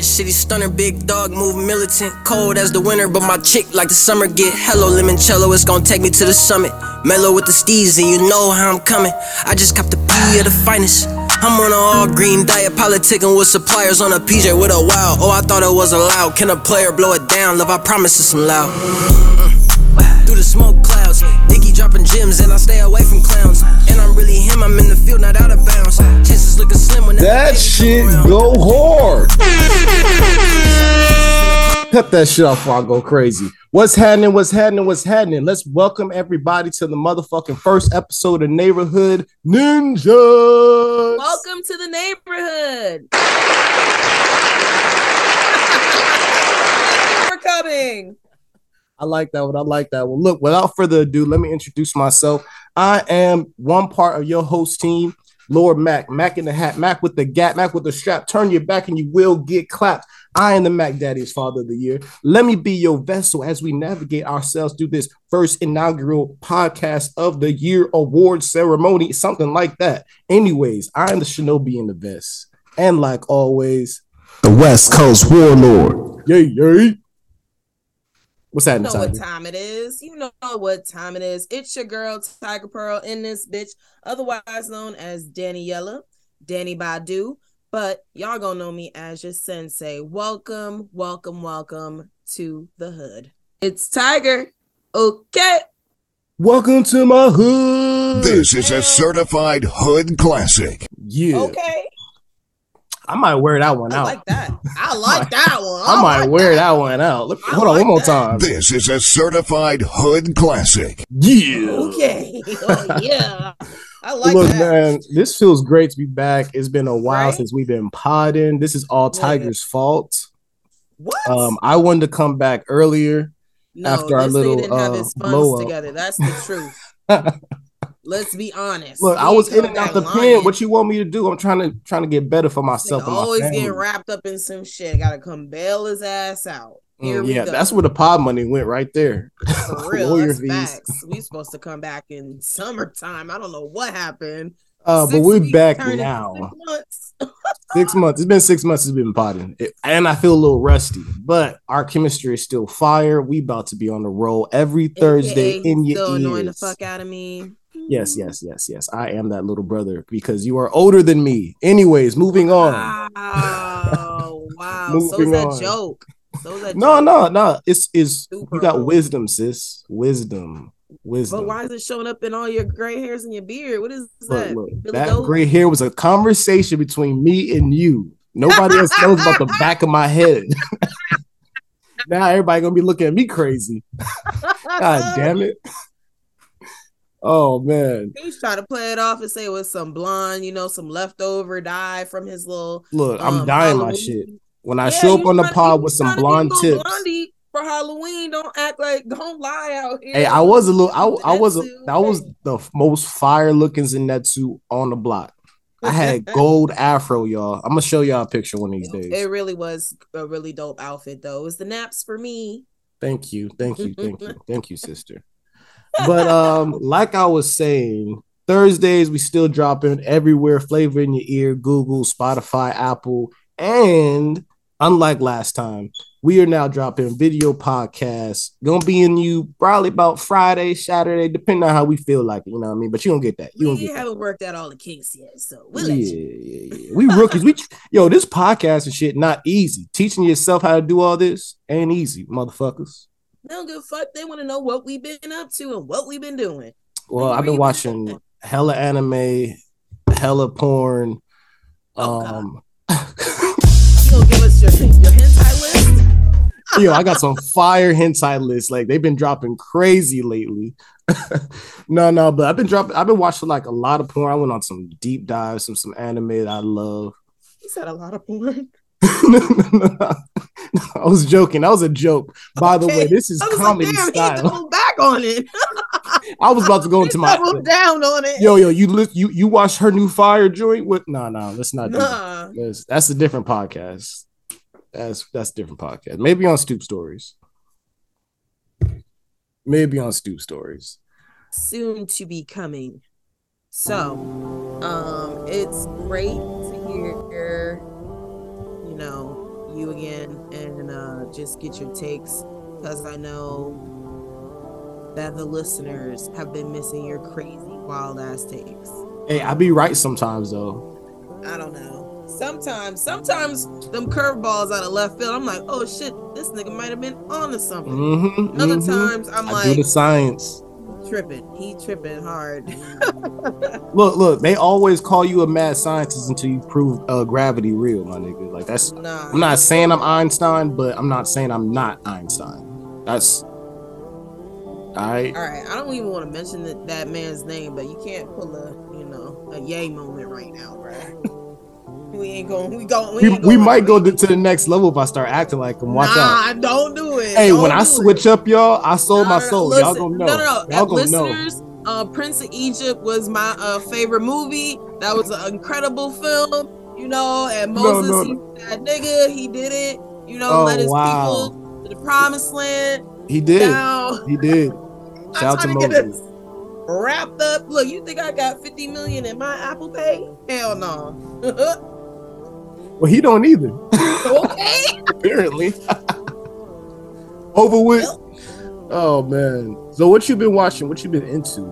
Rich city stunner, big dog, move militant. Cold as the winter, but my chick like the summer. Get hello, limoncello, it's gonna take me to the summit. Mellow with the steez, and you know how I'm coming. I just copped the P of the finest. I'm on an all green diet, politicking with suppliers on a PJ with a wow. Oh, I thought it was allowed. Can a player blow it down? Love, I promise it's some loud. Mm. Through the smoke clouds, Diggy dropping gems, and I stay away from clowns. And I'm really him, I'm in the field, not out of bounds. Chances looking slim when That shit go hard. Cut that shit off before I go crazy. What's happening? What's happening? What's happening? Let's welcome everybody to the motherfucking first episode of Neighborhood Ninjas. Welcome to the neighborhood. We're coming. I like that one. I like that one. Look, without further ado, let me introduce myself. I am one part of your host team, Lord Mac. Mac in the hat, Mac with the gap, Mac with the strap. Turn your back and you will get clapped. I am the Mac Daddy's Father of the Year. Let me be your vessel as we navigate ourselves through this first inaugural podcast of the year award ceremony, something like that. Anyways, I am the Shinobi in the vest. And like always, The West Coast Warlord. yay, yay. What's You happening, know what time it is. You know what time it is. It's your girl, Tiger Pearl, in this bitch, otherwise known as Danny Yella, Danny Badu. But y'all gonna know me as your sensei. Welcome, welcome, welcome to the hood. It's Tiger. Okay. Welcome to my hood. This is a certified hood classic. Yeah. Okay. I might wear that one out. I out. like that. I like that one. I might like wear that one out. Look, I hold on one more that. time. This is a certified hood classic. Yeah. Okay. Oh, yeah. I like that. Look, that. man, this feels great to be back. It's been a while Right? since we've been podding. This is all Yeah. Tiger's fault. What? Um, I wanted to come back earlier. no, after our little, didn't have uh, his blow up. together. That's the truth. Let's be honest. Look, I was in and out the lying. pen. What you want me to do? I'm trying to trying to get better for myself and my always family. getting wrapped up in some shit. Gotta come bail his ass out. Here Mm, yeah, go. that's where the pod money went right there. For real. That's fees. facts. We supposed to come back in summertime. I don't know what happened. Uh, but we're back now. six months. Six months. It's been six months since we've been potting, It- and I feel a little rusty. But our chemistry is still fire. We about to be on the roll every Thursday AKA in your still annoying the fuck out of me. Yes, yes, yes, yes. I am that little brother because you are older than me. Anyways, moving on. Wow. wow. so Moving that on. joke. So that No, joke. no, no. It's is you got wisdom, sis. Wisdom, wisdom. But why is it showing up in all your gray hairs and your beard? What is that? look, that gray hair was a conversation between me and you. Nobody else knows about the back of my head. now everybody gonna be looking at me crazy. God damn it. Oh man. He's trying to play it off and say it was some blonde, you know, some leftover dye from his little. Look, I'm um, dying my shit. When I Yeah, show up on the pod with some blonde tips. Blondie for Halloween. Don't act like don't lie out here. Hey, I was a little I, I was a, that was the most fire looking Zenitsu on the block. I had gold afro, y'all. I'm gonna show y'all a picture one of these days. It really was a really dope outfit, though. It was the naps for me. Thank you, thank you, thank you, thank you, sister. But um, like I was saying, Thursdays we still dropping everywhere, flavor in your ear, Google, Spotify, Apple, and unlike last time, we are now dropping video podcasts. Gonna be in you probably about Friday, Saturday, depending on how we feel like it. You know what I mean? But you don't get that. You don't We get that. haven't worked out all the kinks yet, so we'll Yeah, yeah, yeah. We rookies. We yo, this podcast and shit not easy. Teaching yourself how to do all this ain't easy, motherfuckers. They don't give a fuck. They want to know what we've been up to and what we've been doing. Well, I've been watching hella anime, hella porn. Oh, Um, You gonna give us your your hentai list? yo, I got some fire hentai lists. Like they've been dropping crazy lately. no, no, but I've been dropping. I've been watching like a lot of porn. I went on some deep dives, some some anime that I love. You said a lot of porn. I was joking. That was a joke. By the way, this is comedy like, style. back on it. I was about to go into my down on it. yo yo. You li- you you watch her new fire joint? What? No, no, let's not do that. That's, that's a different podcast. That's that's a different podcast. Maybe on Stoop Stories. Maybe on Stoop Stories. soon to be coming. So, um, it's great to hear, you and you just get your takes because I know that the listeners have been missing your crazy wild ass takes. Hey, I be right sometimes though. I don't know. Sometimes, sometimes them curveballs out of left field, I'm like, oh shit, this nigga might have been on to something. Mm-hmm, Other mhm. times, I'm I do the like science. Tripping. He tripping hard. Look, look, they always call you a mad scientist until you prove uh, gravity real, my nigga. Like that's nah. I'm not saying I'm Einstein, but I'm not saying I'm not Einstein. That's all right. All right, I don't even want to mention that, that man's name, but you can't pull a, you know, a yay moment right now, bruh. we ain't going. We going. We, we might go to, to the next level if I start acting like him. Watch nah, out. don't do it. Hey, Don't when I switch it. up, y'all, I sold No, my no, no, soul. listen, y'all gonna know. No, no, no. Y'all gonna know. listeners, uh, Prince of Egypt was my uh, favorite movie. That was an incredible film, you know. And No, Moses, no, he that nigga, he did it. You know, Oh, led his wow. people to the promised land. He did. Now, He did. Shout out to Moses. wrapped up. Look, you think I got 50 million in my Apple Pay? Hell no. Well, he don't either. okay. Apparently. Over with. Oh man. So what you been watching? What you been into?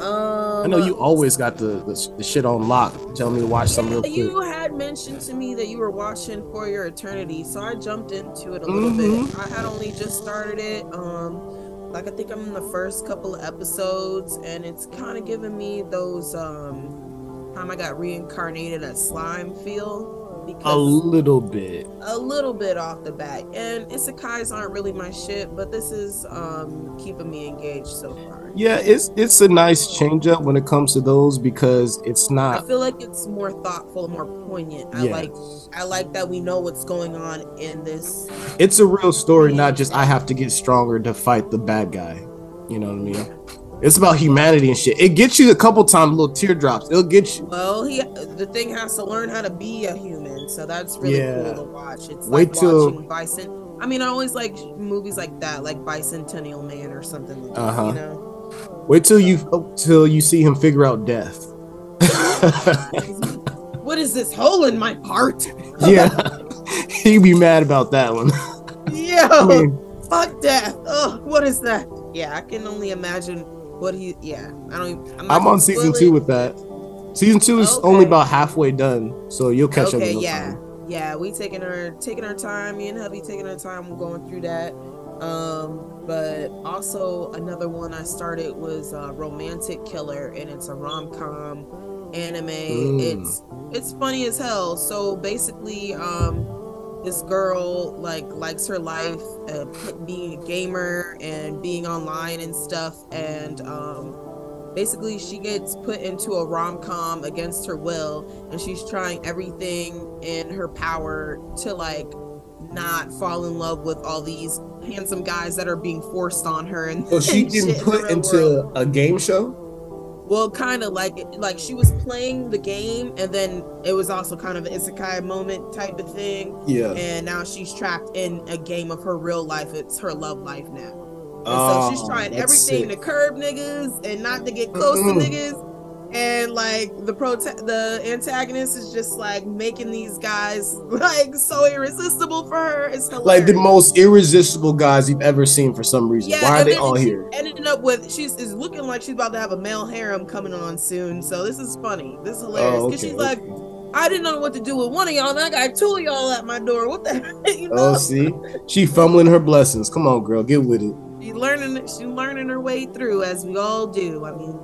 Um, I know you always got the the, the shit on lock. Tell me to watch something real quick. You had mentioned to me that you were watching For Your Eternity, so I jumped into it a little Mhm. bit. I had only just started it. Um, like I think I'm in the first couple of episodes, and it's kind of giving me those um time I got reincarnated as slime feel A little bit. a little bit off the bat. And isekais aren't really my shit, but this is um keeping me engaged so far. Yeah, it's it's a nice change up when it comes to those because it's not I feel like it's more thoughtful, more poignant. I Yeah. like I like that we know what's going on in this. It's a real story, not just I have to get stronger to fight the bad guy. You know what I mean? It's about humanity and shit. It gets you a couple times, little teardrops. It'll get you. Well, he the thing has to learn how to be a human, so that's really Yeah. cool to watch. It's Wait like till- watching Bison. I mean, I always like movies like that, like Bicentennial Man or something like Uh-huh. that. You know, Wait till you till you see him figure out death. what is this hole in my heart? yeah, he'd be mad about that one. Yo, I mean, fuck death. Oh, what is that? Yeah, I can only imagine what he. Yeah, I don't. Even, I'm, not I'm on season two with that. Season two is Okay. only about halfway done, so you'll catch up. okay, in no yeah, time. yeah. We taking our taking our time. Me and hubby taking our time. We're going through that. Um, but also another one I started was uh, Romantic Killer, and it's a rom com anime. Mm. It's it's funny as hell. So basically, um, this girl like likes her life, uh, being a gamer and being online and stuff, and um, basically she gets put into a rom-com against her will and she's trying everything in her power to like not fall in love with all these handsome guys that are being forced on her and So she getting shit in the put into world. a game show. Well kind of like like she was playing the game and then it was also kind of an isekai moment type of thing Yeah. and now she's trapped in a game of her real life it's her love life now and Oh, so she's oh, trying everything sick. to curb niggas and not to get close Mm-mm. to niggas. And like the prota- the antagonist is just like making these guys like so irresistible for her. It's hilarious. Like the most irresistible guys you've ever seen for some reason. Yeah, Why are they all she here? Ended up with she's is looking like she's about to have a male harem coming on soon. So this is funny. This is oh, hilarious Oh, okay, she's like, I didn't know what to do with one of y'all, and I got two of y'all at my door. What the heck? you oh, know? Oh, see, she fumbling her blessings. Come on, girl, get with it. She learning she learning her way through as we all do. I mean,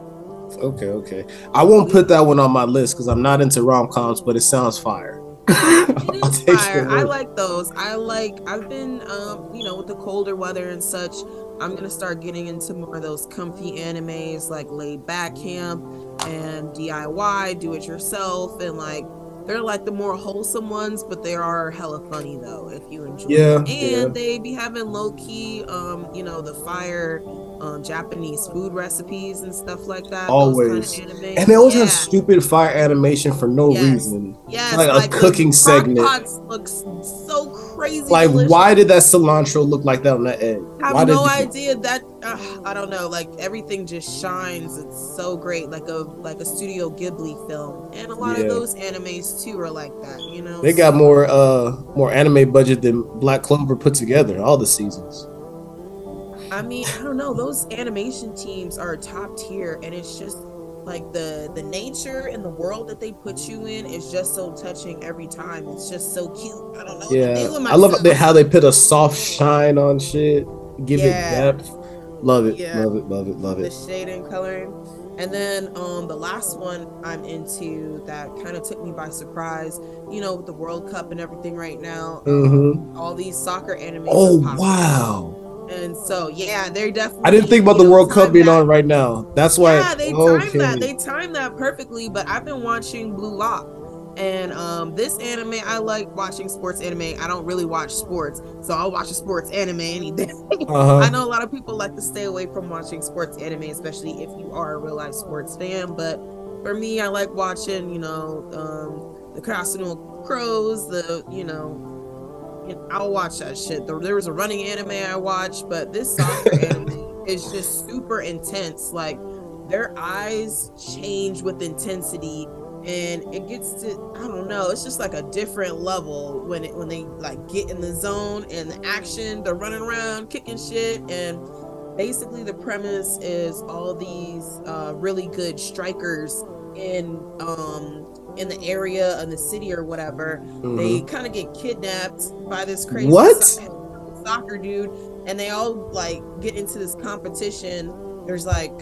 Okay, okay. I won't put that one on my list because I'm not into rom coms, but it sounds fire. it is fire. I like those. I like. I've been, um, you know, with the colder weather and such. I'm gonna start getting into more of those comfy animes like Laid Back Camp and DIY, Do It Yourself, and like they're like the more wholesome ones, but they are hella funny though if you enjoy. Yeah, them. and yeah. they be having low key, um, you know, the fire, um, Japanese food recipes and stuff like that. Always. those kind of. And they always yeah. have stupid fire animation for no Yes. reason. Yes, like a cooking segment. Pots looks so crazy. Like, delicious. why did that cilantro look like that on that egg? I have did no idea that uh, I don't know, like everything just shines. It's so great, like a like a Studio Ghibli film, and a lot Yeah. of those animes too are like that. You know, They got more uh more anime budget than Black Clover put together all the seasons. I mean, I don't know. Those animation teams are top tier, and it's just like the the nature and the world that they put you in is just so touching every time. It's just so cute. I don't know. Yeah, I love how they put a soft shine on shit, give Yeah. it depth. Love it, Yeah. love it, love it, love it. the shading coloring. And then um the last one I'm into that kind of took me by surprise, you know, with the World Cup and everything right now. hmm All these soccer anime. Oh wow! And so yeah, they're definitely I didn't think about the know, World Cup being that- on right now. That's why. Yeah, they timed that. They timed that perfectly. But I've been watching Blue Lock, and um, this anime I like watching sports anime. I don't really watch sports, so I'll watch a sports anime any day. uh-huh. I know a lot of people like to stay away from watching sports anime, especially if you are a real life sports fan. But for me, I like watching, you know, um, the Karasuno Crows, the, you know, you know, I'll watch that shit. There, there was a running anime I watched, but this soccer anime is just super intense. Like their eyes change with intensity. And it gets to I don't know, it's just like a different level when it when they like get in the zone and the action, they're running around, kicking shit, and basically the premise is all these uh, really good strikers in um in the area in the city or whatever Mhm. they kind of get kidnapped by this crazy What? so- soccer dude and they all like get into this competition there's like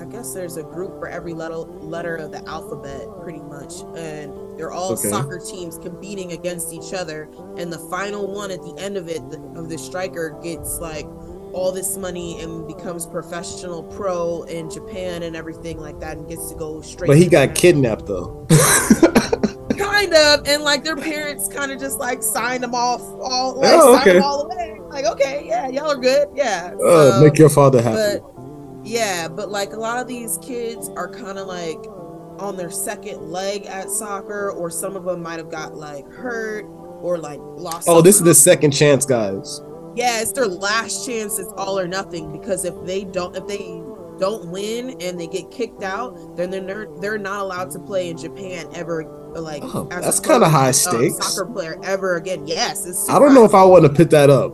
i guess there's a group for every letter letter of the alphabet pretty much and they're all Okay. soccer teams competing against each other and the final one at the end of it the- of the striker gets like all this money and becomes professional pro in Japan and everything like that and gets to go straight But he got Japan kidnapped though. kind of and like their parents kind of just like signed them off all like Oh, signed okay. them all away like okay yeah y'all are good yeah Uh, So, make your father happy. but yeah but like a lot of these kids are kind of like on their second leg at soccer or some of them might have got like hurt or like lost oh, this is the second chance, guys. yeah, it's their last chance. It's all or nothing because if they don't, if they don't win and they get kicked out, then they're they're not allowed to play in Japan ever. Like Oh, that's kinda high uh, stakes. soccer player ever again. Yes, it's I don't know if I want to put that up.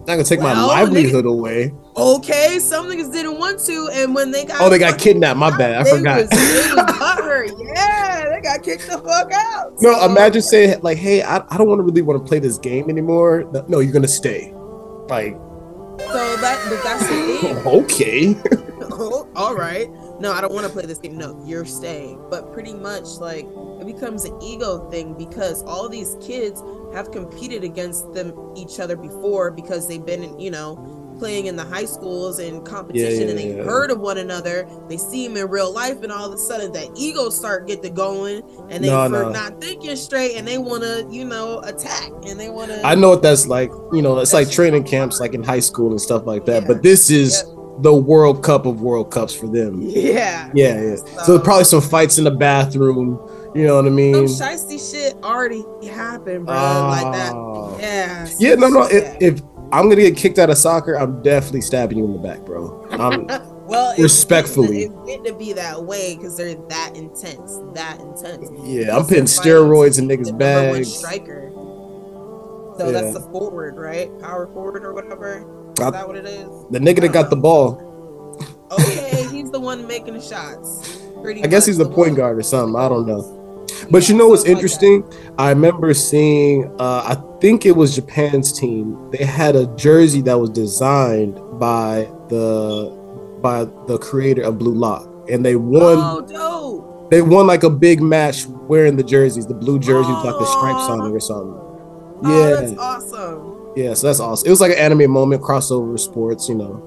Not gonna take my Well, livelihood away. Okay, some niggas didn't want to, and when they got Oh, they got kidnapped. My bad. I forgot. Was, was. Yeah, they got kicked the fuck out. No, So- imagine saying like, "Hey, I, I don't want to really want to play this game anymore." No, No, you're gonna stay. Like, So that, but that's the thing. okay. oh, all right. No, I don't want to play this game. No, you're staying. But pretty much like it becomes an ego thing because all these kids have competed against them each other before because they've been in, you know, playing in the high schools and competition yeah, and they yeah. heard of one another. They see them in real life and all of a sudden that ego start get to going and they No, no. not thinking straight and they want to, you know, attack and they want to I know what that's like. You know, it's like training camps, like in high school and stuff like that. Yeah. But this is the World Cup of World Cups for them. Yeah. Yeah, yeah. So probably some fights in the bathroom. You know what I mean? some shit already happened, bro. like that. Oh. Yeah. Yeah, no, no. Yeah. If, if I'm gonna get kicked out of soccer, I'm definitely stabbing you in the back, bro. I'm, well, respectfully. it's getting to be that way because they're that intense, that intense. yeah, I'm putting steroids in the niggas' bags. striker. So Yeah. that's the forward, right? Power forward or whatever. Is I- that what it is? The nigga that got the ball. Okay, he's the one making the shots. Pretty I guess he's the point one. guard or something. I don't know. But you know what's something interesting? I remember seeing, uh, I think it was Japan's team. They had a jersey that was designed by the by the creator of Blue Lock, and they won. Oh, dope. They won like a big match wearing the jerseys, the blue jerseys, with, like the stripes on it or something. Oh, Yeah, that's awesome. yeah. So that's awesome. It was like an anime moment, crossover sports. You know,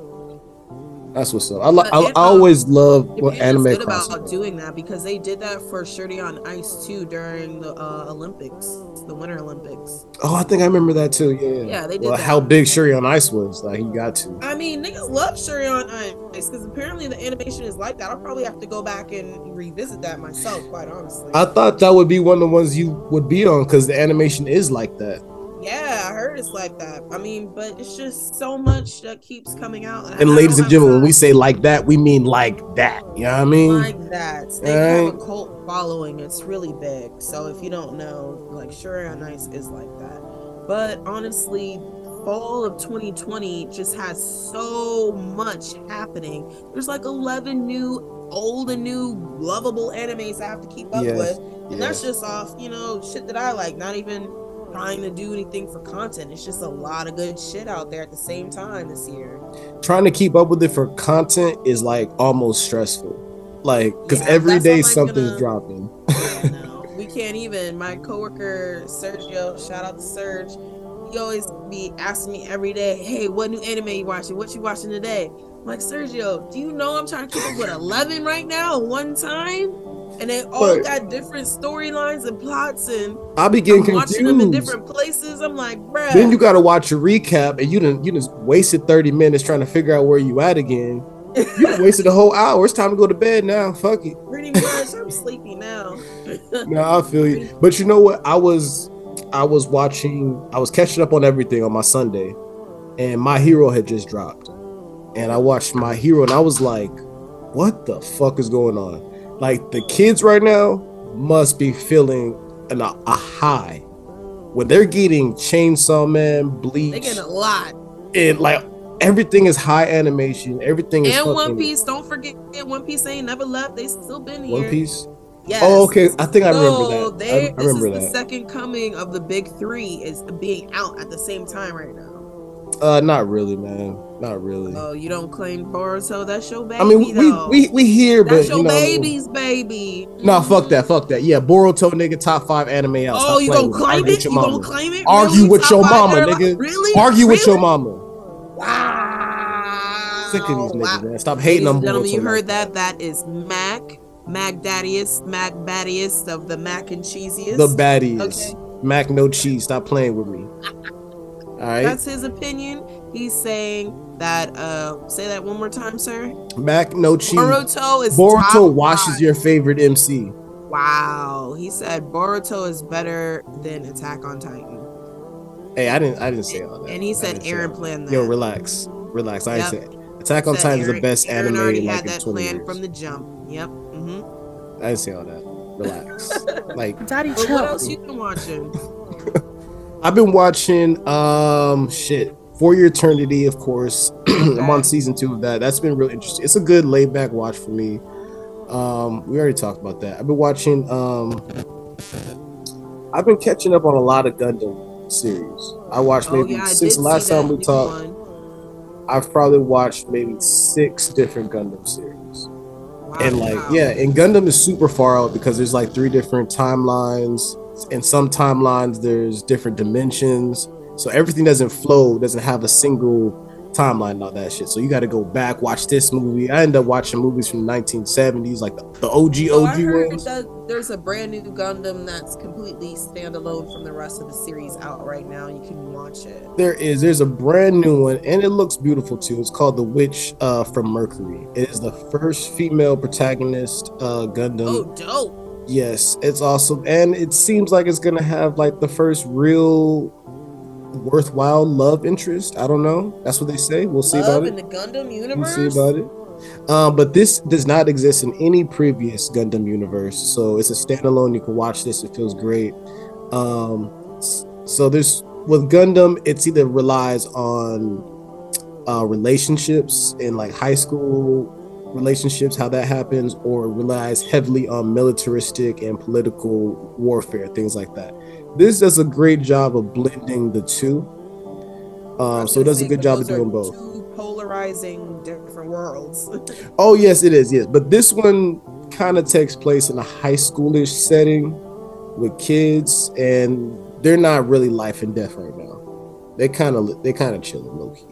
that's what's up. I, li- But I, I um, always love when Japan is anime good crossover. about doing that because they did that for Shirley on Ice too during the uh, Olympics, the Winter Olympics. Oh, I think I remember that too. Yeah. Yeah, they did Well, that. how big Shuri on Ice was, like he got to. I mean, niggas love Shuri on Ice because apparently the animation is like that. I'll probably have to go back and revisit that myself, quite honestly. I thought that would be one of the ones you would be on because the animation is like that. Yeah, I heard it's like that. I mean, but it's just so much that keeps coming out. I And ladies and gentlemen, when we say like that, we mean like that. You know what I mean? like that. They have a cult following. It's really big. So if you don't know, like Sure on Ice is like that. But honestly, fall of 2020 just has so much happening. There's like 11 new old and new lovable animes I have to keep up Yes, with. And that's just off, you know, shit that I like, not even trying to do anything for content. It's just a lot of good shit out there at the same time this year. Trying to keep up with it for content is like almost stressful. Like, because Yeah, every day something's gonna- dropping. Yeah, no, we can't even. My coworker Sergio, shout out to Serge. He always be asking me every day, "Hey, what new anime you watching? What you watching today?" I'm like Sergio, do you know I'm trying to keep up with 11 right now one time? And they all But- got different storylines and plots, and I'll be getting I'm watching them in different places. I'm like, bruh. Then you gotta watch a recap, and you didn't you just wasted 30 minutes trying to figure out where you at again. You wasted a whole hour. It's time to go to bed now. Fuck it. pretty much. I'm sleepy now. No, I feel you. But you know what? I was I was watching, I was catching up on everything on my Sunday, and my hero had just dropped. And I watched my hero and I was like, what the fuck is going on? Like the kids right now must be feeling an, a high when they're getting Chainsaw Man, Bleach, they getting a lot. and like everything is high animation. Everything is And One Piece, don't forget One Piece ain't never left. They still been here. One Piece. Yes. Oh, okay. I think I remember So that. they- I, I this remember is the that. second coming of the big three is being out at the same time right now. Uh, not really, man. Not really. Oh, you don't claim Boruto? That's your baby. I mean, we, we though. we we here, but That's you your know, baby's baby. No, fuck that, fuck that. Yeah, Boruto, nigga, top five anime out. Oh, Stop you gonna claim it? You your gonna claim it? Argue Really? with Top your mama, nigga. Really? Argue with your mama. Wow. Sick of these niggas, Wow. man. Stop hating Ladies and gentlemen, you heard that? That is Mac, Magdadius, Magbadius of the Mac and Cheesiest. The baddies. Okay. Mac no cheese. Stop playing with me. All right. That's his opinion. He's saying that. Uh, say that one more time, sir. Mac no cheese. Boruto is Boruto top washes your favorite MC. Wow, he said Boruto is better than Attack on Titan, Hey, I didn't I didn't say all that. and he said Eren planned that. Yo, relax. Relax. I Yep. ain't say Attack on Titan is the best Eren anime already in like had in that plan years. from the jump. Yep. hmm I didn't say all that. Relax. like Daddy, But what else you been watching? I've been watching um shit for your eternity, of course. I'm on season two of that. That's been real interesting. It's a good laid back watch for me. Um, we already talked about that. I've been watching um I've been catching up on a lot of Gundam series. I watched Oh maybe yeah, since the last time we talked. I've probably watched maybe six different Gundam series. Wow. And like, yeah, and Gundam is super far out because there's like three different timelines. and some timelines, there's different dimensions. So everything doesn't flow, doesn't have a single timeline and all that shit. So you got to go back, watch this movie. I end up watching movies from the 1970s, like the, the OG So OG ones. there's a brand new Gundam that's completely standalone from the rest of the series out right now. You can watch it. There is, there's a brand new one, and it looks beautiful too. It's called The Witch uh, from Mercury. It is the first female protagonist uh, Gundam. Oh, dope. Yes, it's awesome, and it seems like it's gonna have like the first real worthwhile love interest. I don't know. That's what they say. We'll see Love about in it. the Gundam universe. We'll see about it. Um, but this does not exist in any previous Gundam universe, so it's a standalone. You can watch this; it feels great. Um, so there's with Gundam, it's either relies on uh, relationships in like high school relationships, how that happens, or relies heavily on militaristic and political warfare, things like that. This does a great job of blending the two. Um, so it does a good job of doing both. Polarizing different worlds. Oh yes, it is. Yes, but this one kind of takes place in a high schoolish setting with kids, and they're not really life and death right now. They kind of they kind of chilling low key.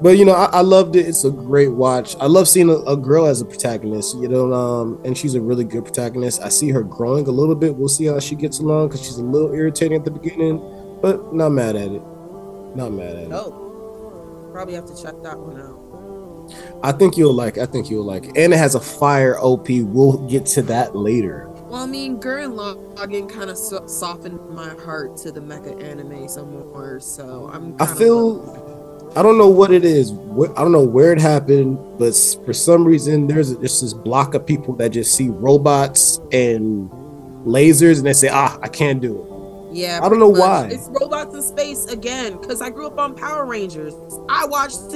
But you know, I, I loved it. It's a great watch. I love seeing a, a girl as a protagonist. You know, um, and she's a really good protagonist. I see her growing a little bit. We'll see how she gets along because she's a little irritating at the beginning, but not mad at it. Not mad at it. oh, probably have to check that one out. I think you'll like. I think you'll like and it has a fire OP. We'll get to that later. Well, I mean, Gurren Lagann kind of so- softened my heart to the mecha anime some more, so I'm. I kinda feel I don't know what it is. I don't know where it happened, but for some reason there's just this block of people that just see robots and lasers and they say, "Ah, I can't do it." Yeah, I don't know much. why. It's robots in space again because I grew up on Power Rangers. I watched.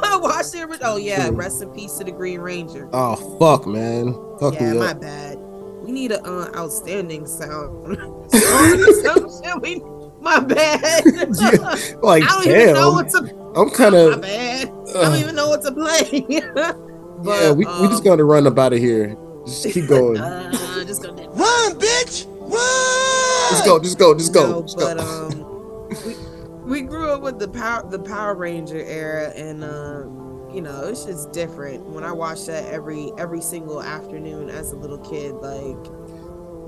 I watched the original. Oh yeah, True. rest in peace to the Green Ranger. Oh fuck, man, fuck yeah, my up. bad. We need an uh, outstanding sound. Some shit we- my bad. Yeah, Like, I don't even know damn, what to. I'm kind of. My of. bad. I don't even know what to play. but, Yeah, we we just um, gonna run up out of here. Just keep going. Uh, just gonna Run, bitch! Run! Just go, just go, just go. No, just go. but um, we, we grew up with the power the Power Ranger era, and uh, you know it's just different. When I watched that every every single afternoon as a little kid, like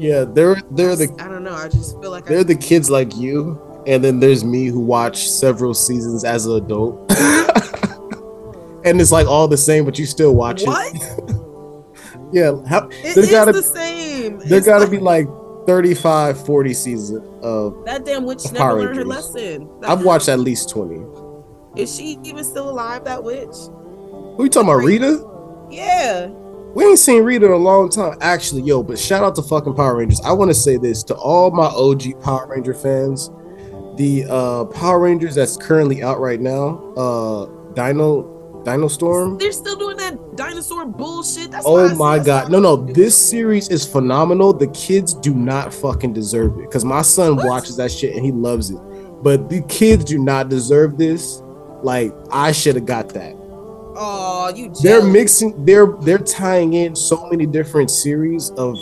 yeah, they're they're the I don't know, I just feel like they're I, the kids like you, and then there's me who watched several seasons as an adult. and it's like all the same, but you still watch what it. Yeah, how, it is gotta the same. there It's gotta like- be like 35, 40 seasons of. that damn witch of never learned her lesson. I've watched at least twenty. Is she even still alive? That witch? Who you talking about, Rita? Yeah. We ain't seen Rita in a long time. Actually, yo, but shout out to fucking Power Rangers. I want to say this to all my OG Power Ranger fans. The uh Power Rangers that's currently out right now, uh Dino Dino Storm. They're still doing that dinosaur bullshit. That's Oh my god. No, no, this series is phenomenal. The kids do not fucking deserve it. Cause my son What? watches that shit and he loves it. But the kids do not deserve this. Like, I should have got that. Oh, you. they're mixing they're they're tying in so many different series of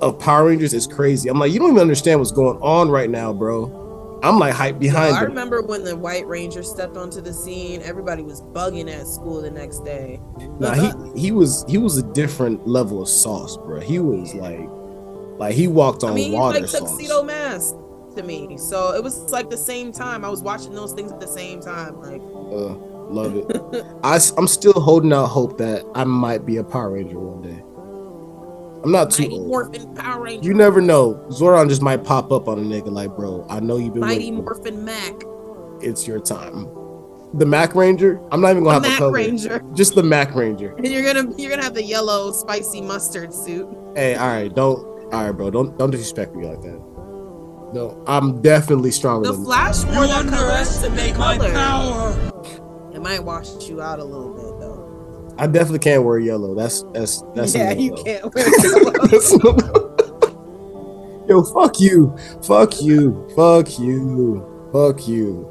of Power Rangers it's crazy. I'm like, you don't even understand what's going on right now, bro. I'm like hype behind I them. remember when the White Ranger stepped onto the scene. Everybody was bugging at school the next day. Nah, he he was he was a different level of sauce, bro. He was like like he walked on I mean, he's water like sauce. tuxedo mask to me. So it was like the same time. I was watching those things at the same time. Like, Uh, love it. I am still holding out hope that I might be a Power Ranger one day. I'm not too Mighty old. Morphin Power Ranger. You never know. Zordon just might pop up on a nigga like, bro. I know you've been Mighty waiting. Morphin Mac. It's your time. The Mac Ranger. I'm not even gonna have a Mac color. Ranger. Just the Mac Ranger. And you're gonna you're gonna have the yellow spicy mustard suit. Hey, all right, don't, all right, bro, don't don't disrespect me like that. No, I'm definitely stronger The than. Flash wore that color. It's underestimate my power. It might wash you out a little bit though. I definitely can't wear yellow. That's that's that's. yeah, you can't wear yellow. Yo, fuck you, fuck you, fuck you, fuck you.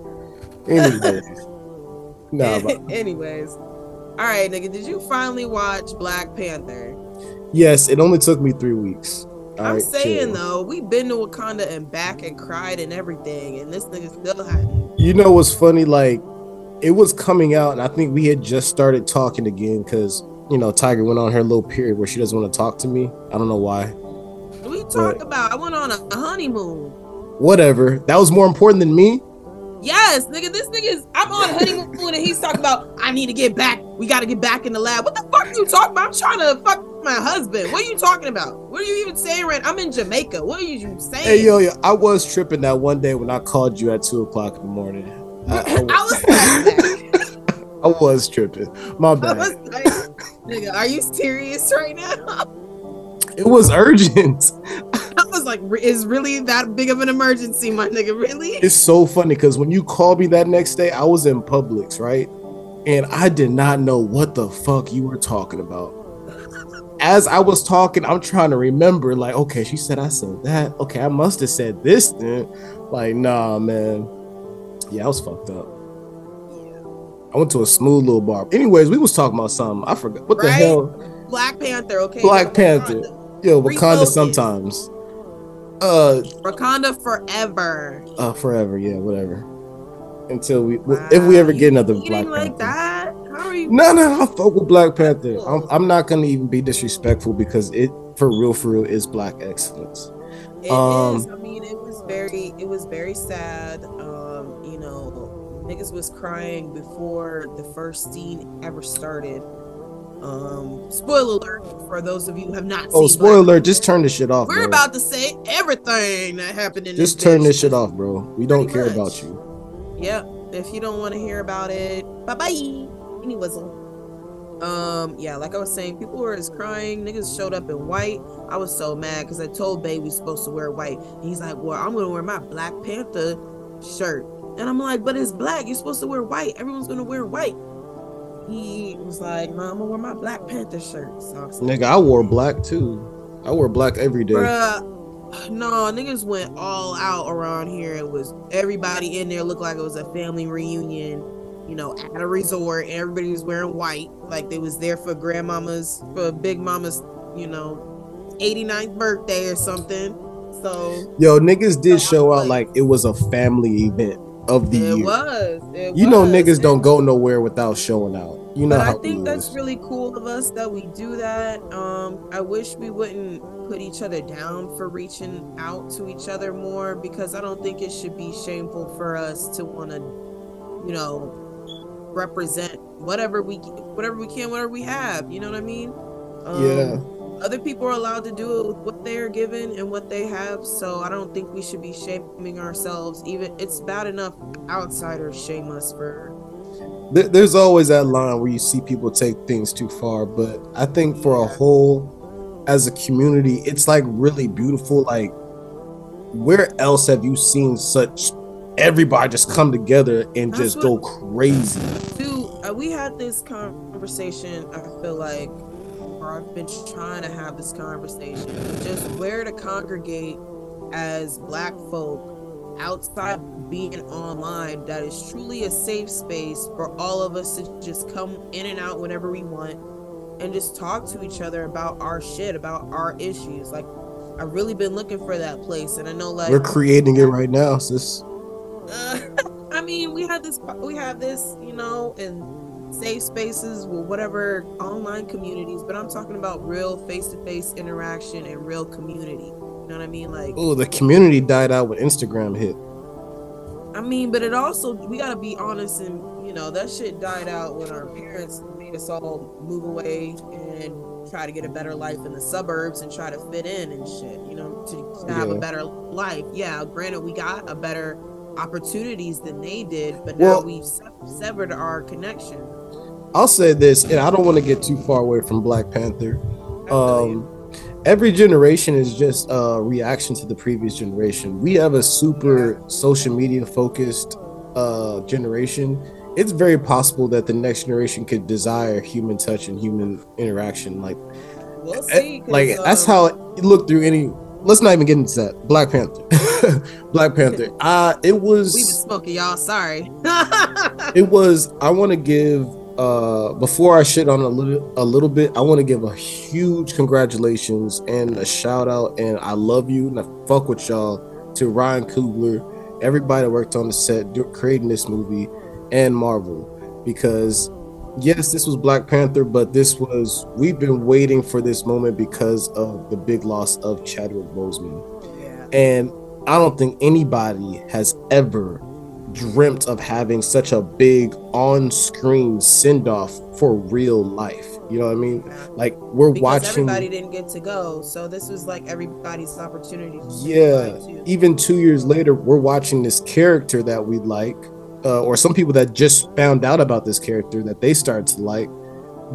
Anyways, nah, but Anyways. All right, nigga. Did you finally watch Black Panther? yes, it only took me three weeks. All I'm right, saying chill. though, we've been to Wakanda and back and cried and everything, and this nigga still hadn't. You know what's funny? Like, it was coming out, and I think we had just started talking again because you know Tiger went on her little period where she doesn't want to talk to me. I don't know why. What you Right. about? I went on a honeymoon. Whatever. That was more important than me. Yes, nigga, this nigga is. I'm on honeymoon and he's talking about I need to get back. We got to get back in the lab. What the fuck are you talking about? I'm trying to fuck my husband. What are you talking about? What are you even saying? Right? I'm in Jamaica. What are you saying? Hey yo, yo, I was tripping that one day when I called you at two o'clock in the morning. I, I I was, was like, I was tripping. My bad. like, nigga, are you serious right now? It was urgent. I was like, is really that big of an emergency, my nigga? Really? It's so funny because when you called me that next day, I was in Publix, right? And I did not know what the fuck you were talking about. As I was talking, I'm trying to remember, like, okay, she said I said that. Okay, I must have said this then. Like, nah, man. Yeah, I was fucked up. I went to a smooth little bar. Anyways, we was talking about something. I forgot. What the hell? Black Panther, okay? Black. Panther. Yo, Wakanda Refocus. sometimes. Uh, Wakanda forever. uh, forever. Yeah, whatever. Until we, if we ever get another you Black eating like that? How are you? No, no, I fuck with Black Panther. I'm, I'm not gonna even be disrespectful because it, for real, for real, is black excellence. It is. Um, I mean, it was very, it was very sad. Um, you know, niggas was crying before the first scene ever started. Um, spoiler alert for those of you who have not seen Oh, spoiler alert! Just turn this shit off. We're bro. about to say everything that happened in this. Just this turn bitch. this shit off, bro. We don't care much. about you. Yep. If you don't want to hear about it, bye bye. Any whistle. Um, yeah, like I was saying, people were just crying. Niggas showed up in white. I was so mad because I told Babe we supposed to wear white. And he's like, Well, I'm gonna wear my Black Panther shirt. And I'm like, But it's black. You're supposed to wear white. Everyone's gonna wear white. He was like, No, I'm gonna wear my Black Panther shirt. So I like, Nigga, I wore black too. I wore black every day. Bruh, no, niggas went all out around here. It was everybody in there looked like it was a family reunion, you know, at a resort. And everybody was wearing white, like they was there for grandmama's, for Big Mama's, you know, 89th birthday or something. So Yo, niggas did So, show out like- like it was a family event of the it year. was. It You know, niggas And- don't go nowhere without showing out. You know I think that's is. really cool of us that we do that. Um, I wish we wouldn't put each other down for reaching out to each other more because I don't think it should be shameful for us to want to, you know, represent whatever we whatever we can, whatever we have. You know what I mean? Um, Yeah. Other people are allowed to do it with what they are given and what they have. So I don't think we should be shaming ourselves. Even it's bad enough outsiders shame us for There's always that line where you see people take things too far, but I think for a whole, as a community, it's like really beautiful. Like, where else have you seen such everybody just come together and That's just go crazy? Dude, uh, we had this conversation. I feel like, or I've been trying to have this conversation, just where to congregate as Black folk outside being online. That is truly a safe space for all of us to just come in and out whenever we want, and just talk to each other about our shit, about our issues. Like, I've really been looking for that place, and I know like We're creating it right now, sis. uh, I mean, we had this, we have this, you know, in safe spaces with whatever online communities, but I'm talking about real face-to-face interaction and real community. You know what I mean? Like, Oh, the community died out when Instagram hit. I mean, but it also we gotta be honest and you know that shit died out when our parents made us all move away and try to get a better life in the suburbs and try to fit in and shit. You know, to, to have Yeah. a better life. Yeah, granted, we got a better opportunities than they did, but Well- now we've se- severed our connection. I'll say this, and I don't want to get too far away from Black Panther. I feel you. um every generation is just a reaction to the previous generation we have a super social media focused uh generation it's very possible that the next generation could desire human touch and human interaction like we'll eh, see. 'cause, like that's um, how you look through any let's not even get into that black panther black panther uh it was We've been smoking, y'all. Sorry. it was i want to give uh before i shit on a little a little bit i want to give a huge congratulations and a shout out and i love you and i fuck with y'all to ryan coogler everybody that worked on the set creating this movie and marvel because yes this was black panther but this was we've been waiting for this moment because of the big loss of chadwick boseman yeah. and I don't think anybody has ever dreamt of having such a big on-screen send-off for real life. You know what I mean? Like we're because watching everybody didn't get to go so this was like everybody's opportunity to Yeah, even 2 years later we're watching this character that we like uh, or some people that just found out about this character that they start to like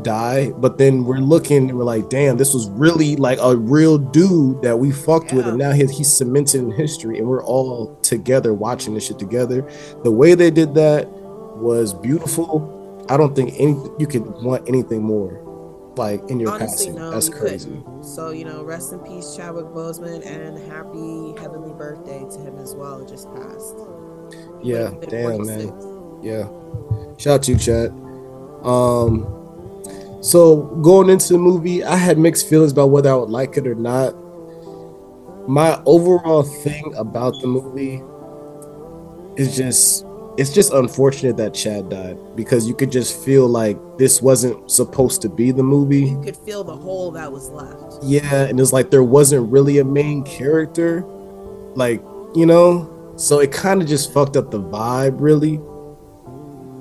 die but then we're looking and we're like damn this was really like a real dude that we fucked with and now he, he's cemented in history and we're all together watching this shit together the way they did that was beautiful i don't think any you could want anything more like in your Honestly, passing no, that's you crazy couldn't. So you know, rest in peace, Chadwick Boseman, and happy heavenly birthday to him as well. It just passed. Yeah damn man Yeah. Shout out to you, Chad. Um so going into the movie, I had mixed feelings about whether I would like it or not. My overall thing about the movie is just it's just unfortunate that Chad died because you could just feel like this wasn't supposed to be the movie. You could feel the hole that was left. Yeah, and it's like there wasn't really a main character. Like, you know, so it kind of just fucked up the vibe, really.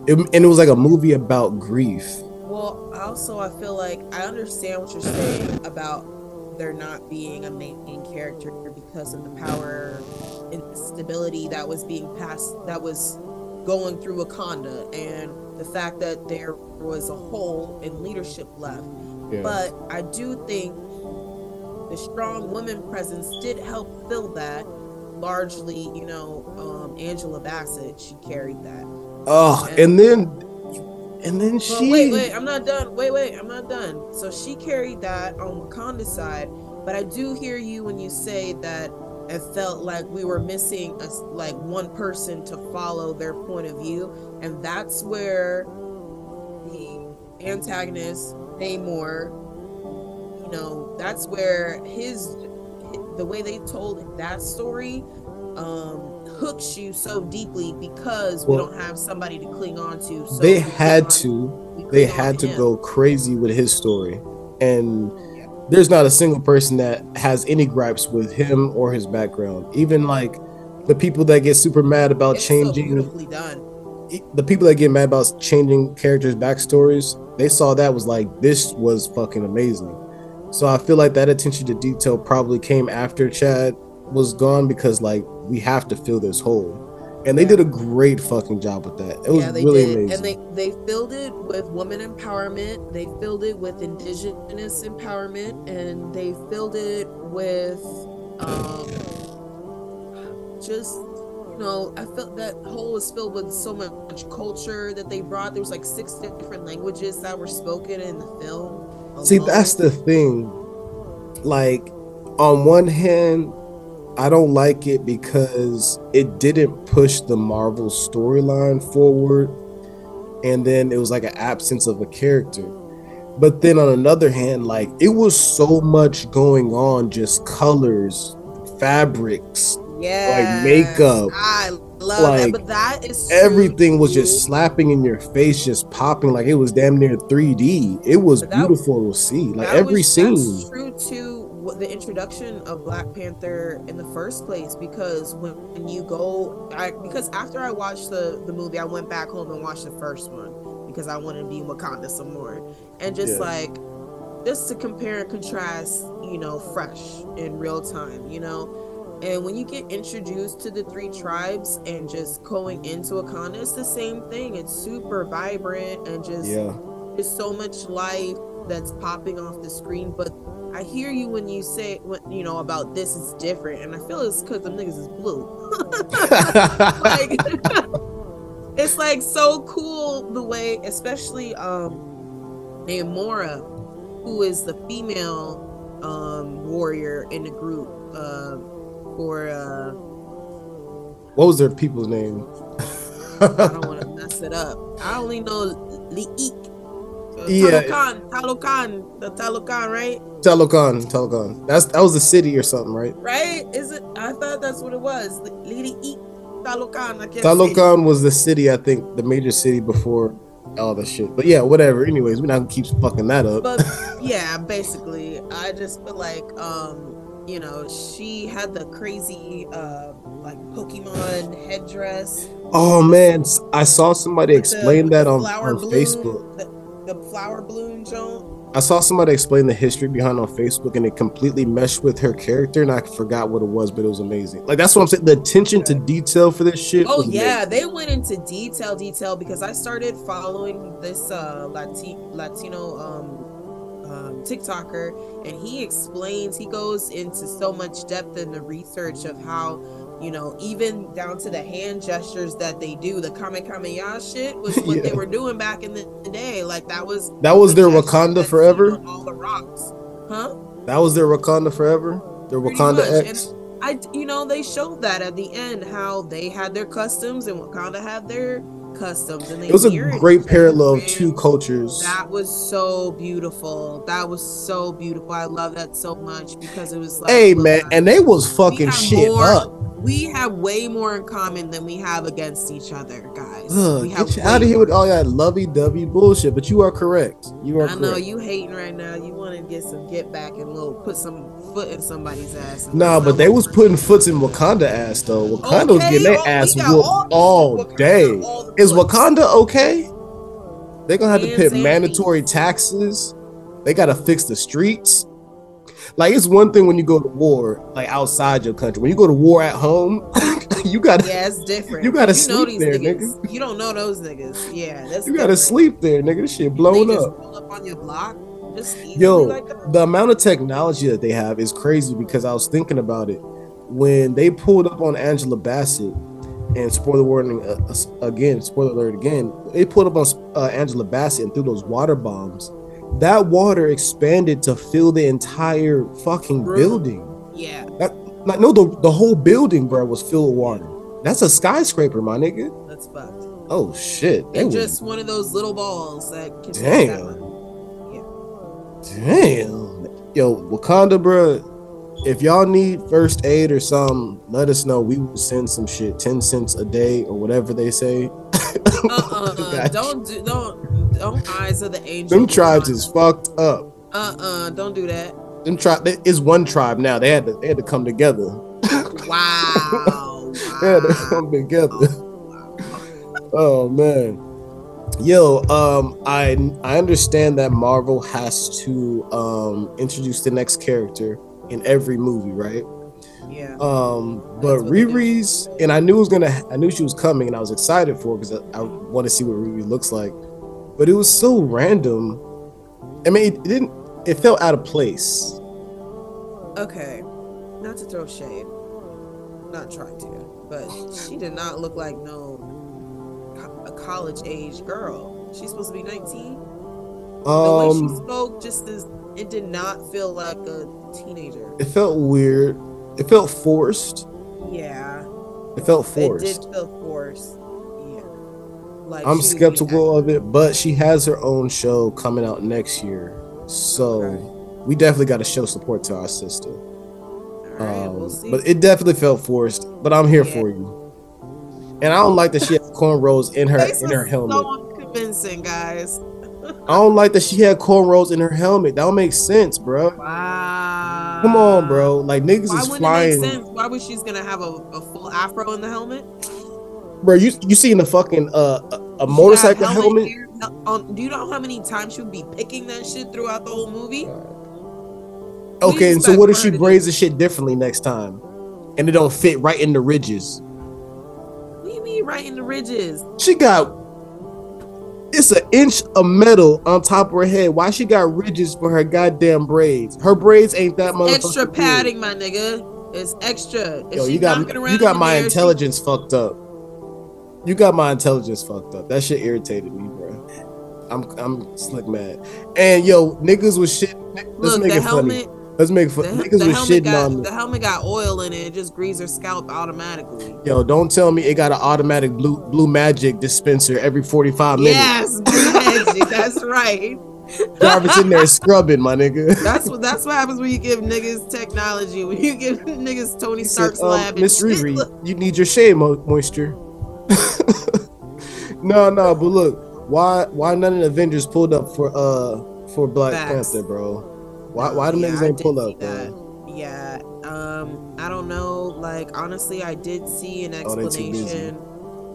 It, and it was like a movie about grief. Also I feel like I understand what you're saying about there not being a main character because of the power and stability that was being passed that was going through Wakanda and the fact that there was a hole in leadership left. Yeah. But I do think the strong woman presence did help fill that. Largely, you know, um, Angela Bassett, she carried that. Oh, and then and then Well, she wait, wait, I'm not done. Wait, wait, I'm not done. So she carried that on Wakanda's side, but I do hear you when you say that it felt like we were missing a, like one person to follow their point of view, and that's where the antagonist Namor, you know, that's where his the way they told that story um hooks you so deeply because we don't have somebody to cling on to so they had on- to. they had to him. go crazy with his story. And there's not a single person that has any gripes with him or his background. Even like the people that get super mad about It's so changing beautifully done. the people that get mad about changing characters backstories they saw that was like this was fucking amazing. So i feel like that attention to detail probably came after chad was gone because like we have to fill this hole. And they did a great fucking job with that. It was yeah they really did. Amazing. and they they filled it with woman empowerment. They filled it with indigenous empowerment. And they filled it with um just you know i felt that hole was filled with so much culture that they brought. There was like six different languages that were spoken in the film See, that's the thing. Like, on one hand, I don't like it because it didn't push the Marvel storyline forward. And then it was like an absence of a character. But then on another hand, like, it was so much going on just colors, fabrics, yeah like makeup, i love like, that but that is everything was just slapping in your face, just popping like it was damn near 3D. It was that- beautiful to see. Like every was- scene. True to what the introduction of Black Panther in the first place because when, when you go, I because after I watched the the movie, I went back home and watched the first one because I wanted to be Wakanda some more, and just Yeah. like just to compare and contrast, you know, fresh in real time, you know. And when you get introduced to the three tribes and just going into Wakanda, it's the same thing. It's super vibrant and just Yeah. there's so much life that's popping off the screen but i hear you when you say what you know about this is different and i feel it's because them niggas is blue like it's like so cool the way especially um Namora, who is the female um warrior in the group uh for uh what was their people's name? i don't want to mess it up i only know Liik. Yeah. Talokan, Talokan, the Talokan, right? Talokan, Talokan. That's that was the city or something, right? Right? Is it? I thought that's what it was. Lady Eat Talokan. I can't. Talokan was the city, I think, the major city before all the shit. But yeah, whatever. Anyways, we're not gonna keep fucking that up. But yeah, basically, I just feel like, um, you know, she had the crazy, uh, like Pokemon headdress. oh man, I saw somebody with the- explain that on, on Facebook. The, the flower bloom joint. I saw somebody explain the history behind on Facebook and it completely meshed with her character and I forgot what it was, but it was amazing. Like that's what I'm saying. The attention to detail for this shit. Oh yeah, amazing. they went into detail, detail because I started following this uh Lati- Latino um, um TikToker, and he explains he goes into so much depth in the research of how you know even down to the hand gestures that they do, the Kamehameha shit was what they were doing back in the day. Like that was That was the their Wakanda forever. all the rocks, huh? That was their Wakanda forever. Their Pretty Wakanda much. X. I, you know, they showed that at the end how they had their customs and Wakanda had their customs, and they It was a great parallel of two cultures. That was so beautiful. That was so beautiful. I love that so much because it was like, Hey man, and they was fucking shit more- up. We have way more in common than we have against each other, guys. Ugh, we have get you out of here with all that lovey-dovey bullshit. But you are correct. You are I know correct. you hating right now. You want to get some get back and little put some foot in somebody's ass. Nah, but they was putting foots in Wakanda ass though. Wakanda was Okay, getting their oh, ass whooped all- all day. all Is. Wakanda okay? They're gonna have to pay mandatory taxes. They gotta fix the streets. Like it's one thing when you go to war, like outside your country. When you go to war at home, you gotta Yeah, it's different. You gotta know sleep there, niggas. You don't know those niggas. Yeah, that's you gotta different. sleep there, nigga. This shit blown just up. roll up on your block. Just Yo, like that. the amount of technology that they have is crazy because I was thinking about it when they pulled up on Angela Bassett and spoiler warning uh, uh, again, spoiler alert again. They pulled up on uh, Angela Bassett and threw those water bombs. That water expanded to fill the entire fucking Room. building. Yeah, Like no, the the whole building, bro, was filled with water. That's a skyscraper, my nigga. that's fucked. Oh shit. They And just one of those little balls that can Damn. that one. Damn. Yo, Wakanda, bro. If y'all need first aid or something, let us know. We will send some shit. 10 cents a day or whatever they say. Uh-uh, don't do don't don't eyes of the angel. Them tribes is fucked up. Uh-uh, don't do that. Them tribe is one tribe now. They had to they had to come together. Wow. They had to come together. Oh man. Yo, um, I I understand that Marvel has to um introduce the next character in every movie, right? Yeah. Um, but That's what they do. Riri's, and I knew it was gonna, I knew she was coming, and I was excited for because I, I want to see what Riri looks like. But it was so random. I mean, it, didn't. It felt out of place. Okay. Not to throw shade. Not trying to, but she did not look like no co- a college age girl. She's supposed to be 19. The way she Um, spoke just as it did not feel like a teenager. it felt weird. It felt forced. Yeah. It felt forced. It did feel forced. Yeah. Like I'm she was being skeptical of it, but she has her own show coming out next year, so we definitely got to show support to our sister. Right, Um, we'll. But it definitely felt forced. But I'm here Yeah. for you. And I don't like that she has cornrows in her in her helmet. So unconvincing, guys. I don't like that she had cornrows in her helmet. That don't make sense, bro. Wow. Come on, bro. Like niggas Why is wouldn't it flying, make sense? Why was she's gonna have a, a full afro in the helmet? bro. You you seen the fucking uh a, a motorcycle helmet? gear- um, do you know how many times she would be picking that shit throughout the whole movie? Okay, and so what if she her to do? braids the shit differently next time, and it don't fit right in the ridges? What do you mean right in the ridges? She got it's an inch of metal on top of her head. Why she got ridges for her goddamn braids? Her braids ain't that much Extra padding, my nigga. It's extra. If Yo, you got you got my there, she- intelligence fucked up. You got my intelligence fucked up. That shit irritated me, bro. I'm I'm slick mad. And yo, niggas was shit. Let's Look, make the it helmet, funny. Let's make the, fun. the Niggas was shitting got on me. the helmet got oil in it. It just greased her scalp automatically. Yo, don't tell me it got an automatic blue blue magic dispenser every 45 minutes. Yes, blue magic. That's right. Jarvis in there scrubbing, my nigga. That's what that's what happens when you give niggas technology. When you give niggas Tony He said, Stark's um, lab Miss. Riri, you need your shea mo- moisture. no, no, but look, why why none of the Avengers pulled up for uh for Black Facts. Panther, bro? Why why the yeah, niggas ain't pull up, bro? Yeah. Um, I don't know. Like honestly, I did see an Oh, they too busy. explanation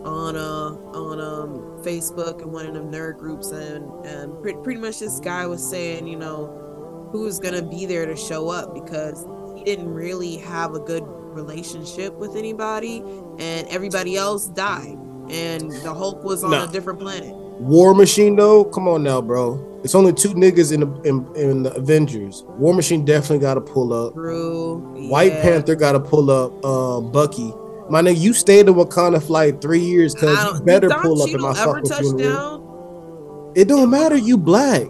on uh on um Facebook and one of them nerd groups, and and pretty pretty much this guy was saying, you know, who's gonna be there to show up because he didn't really have a good relationship with anybody, and everybody else died, and the Hulk was on Nah. a different planet. War Machine though, come on now, bro. It's only two niggas in the in, in the Avengers. War Machine definitely got to pull up. True. White yeah. Panther got to pull up. Um, Bucky, my nigga, you stayed in Wakanda for like three years, cause you better pull up in my fucking funeral. down? It don't matter. You black,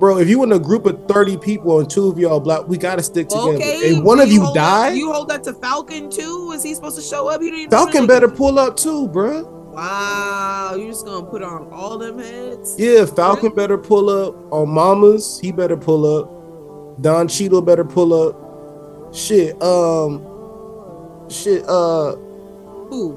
bro. If you in a group of thirty people and two of y'all black, we gotta stick together. Okay. and one of you that- die, you hold that to Falcon too? Is he supposed to show up? Falcon better pull up too, bro. Wow, you just gonna put on all them heads? Yeah, Falcon better pull up on Mamas. He better pull up. Don Cheadle better pull up. Shit, um, shit, uh, Who?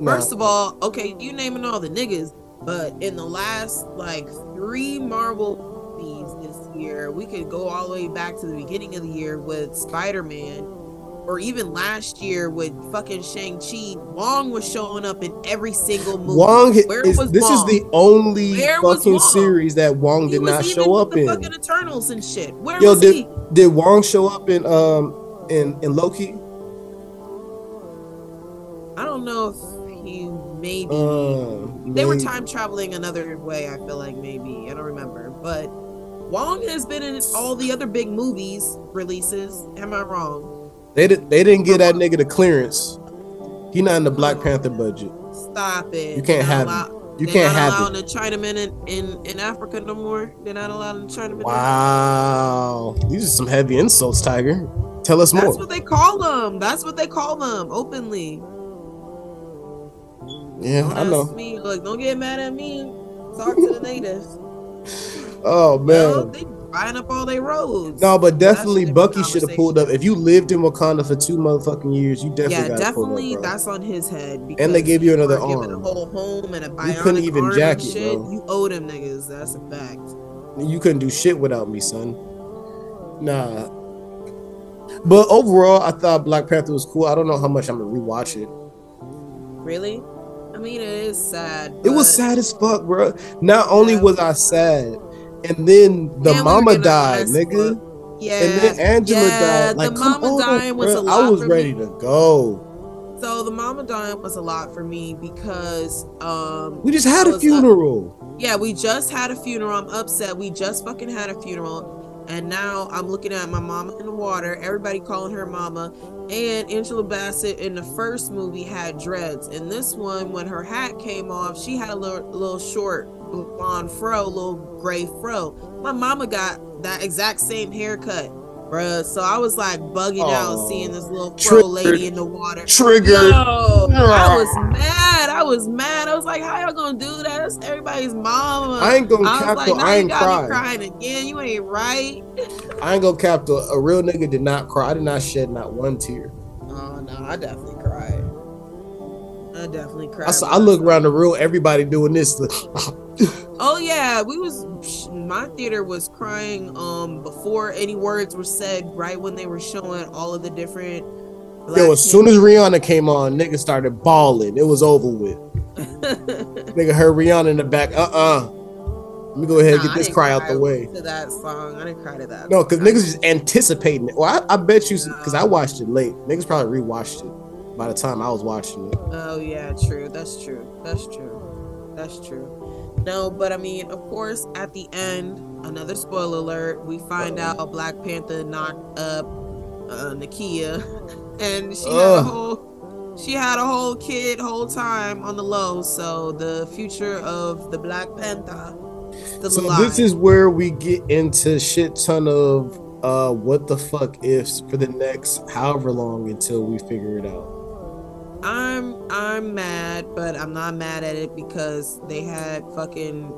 nah. First of all, okay, you naming all the niggas, but in the last like three Marvel movies this year, we could go all the way back to the beginning of the year with Spider Man. or even last year with fucking Shang Chi, Wong was showing up in every single movie. Wong Where is was this is the only Where fucking series that Wong did not show up the in. fucking Eternals and shit. Where Yo, was did he? did Wong show up in um in in Loki? I don't know if maybe Uh, they were time traveling another way. I feel like maybe I don't remember, but Wong has been in all the other big movies releases. Am I wrong? They did they didn't get that nigga the clearance. He not in the Black Panther budget. Stop it! You can't have not it. allow- You can't have allowing it. the Chinamen in, in in Africa no more. They're not allowed in Chinamen. Wow, these are some heavy insults, Tiger. Tell us That's more. That's what they call them. That's what they call them openly. Yeah, Don't I know. Me. Look, don't get mad at me. Talk to the natives. Oh man. they buying up all their roads. No, but definitely Bucky should have pulled up. If you lived in Wakanda for two motherfucking years, you definitely yeah, definitely. Up, that's on his head. And they gave you another are given arm. A whole home and a bionic couldn't even arm jack it, shit. bro. You owe them niggas. That's a fact. You couldn't do shit without me, son. Nah. But overall, I thought Black Panther was cool. I don't know how much I'm gonna rewatch it. Really? I mean, it is sad. It was sad as fuck, bro. Not only was I sad, and then the And mama getting died, nigga. Yeah. And then Angela yeah, died. Like, the mama on, dying was a lot I was for ready me. to go. So the mama dying was a lot for me because um We just had a up- funeral. Yeah, we just had a funeral. I'm upset. We just fucking had a funeral. And now I'm looking at my mama in the water, everybody calling her mama. And Angela Bassett in the first movie had dreads. In this one, when her hat came off, she had a little, little short blonde fro, little gray fro. My mama got that exact same haircut, bruh. So I was like bugging out seeing this little Triggered. lady in the water. Triggered. Yo, I was mad. I was mad. I was like, "How y'all gonna do that? That's everybody's mama." I ain't gonna I cap was though. like, I ain't got me cry. crying again. You ain't right." I ain't gonna cap though. A real nigga did not cry. I did not shed not one tear. Oh no, I definitely cried. I definitely cried. I, saw, I look around the room, everybody doing this. Oh yeah, we was my theater was crying um before any words were said. Right when they were showing all of the different. Yo, as soon as Rihanna came on, nigga started bawling. It was over with. Nigga heard Rihanna in the back. Uh uh Let me go ahead and get this didn't cry out the way. to that song. I didn't cry to that. No, because niggas just anticipating it. Well, I, I bet you, because I watched it late. Niggas probably rewatched it by the time I was watching it. Oh yeah, true. That's true. That's true. That's true. No, but I mean, of course, at the end, another spoiler alert, we find out Black Panther knocked up uh, Nakia, and she had a whole she had a whole kid whole time on the low. So the future of the Black Panther So alive. this is where we get into shit ton of uh what the fuck ifs for the next however long until we figure it out. I'm I'm mad, but I'm not mad at it because they had fucking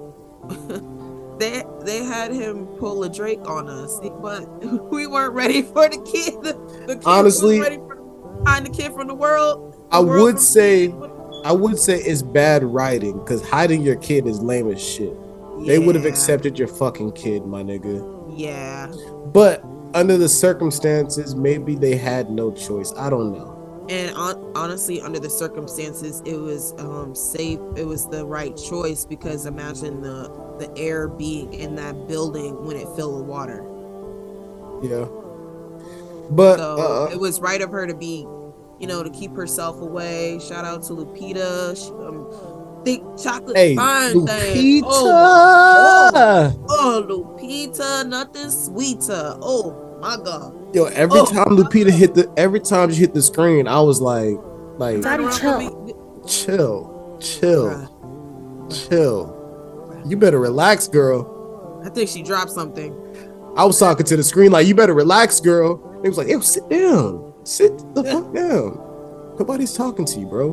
they they had him pull a Drake on us, but we weren't ready for the kid. The, the kid Honestly- wasn't ready for hide the kid from the world. the I world would say- I would say it's bad writing because hiding your kid is lame as shit. They would have accepted your fucking kid, my nigga. Yeah, But under the circumstances, maybe they had no choice. I don't know. And on, honestly, under the circumstances, it was um safe. It was the right choice because imagine the the air being in that building when it filled with water. Yeah. But So uh, it was right of her to be, you know, to keep herself away. Shout out to Lupita. She, um, thick chocolate hey, fine thing. Lupita. Oh, oh, Lupita, nothing sweeter. Oh my god. Yo, every Oh. time Lupita hit the every time she hit the screen, I was like, like Turn around chill. chill, chill, Bruh, chill. You better relax, girl. I think she dropped something. I was talking to the screen like, you better relax, girl. It was like, yo, sit down, sit the fuck down. Nobody's talking to you, bro.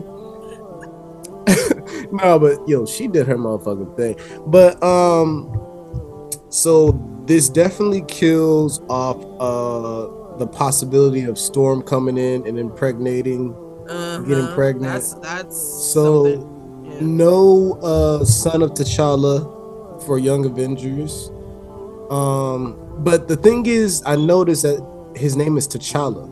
no, but yo, she did her motherfucking thing. But um, so this definitely kills off uh the possibility of Storm coming in and impregnating. Getting Uh-huh. pregnant. That's that's So. Yeah. no uh son of T'Challa for Young Avengers. Um, but the thing is, I noticed that his name is T'Challa.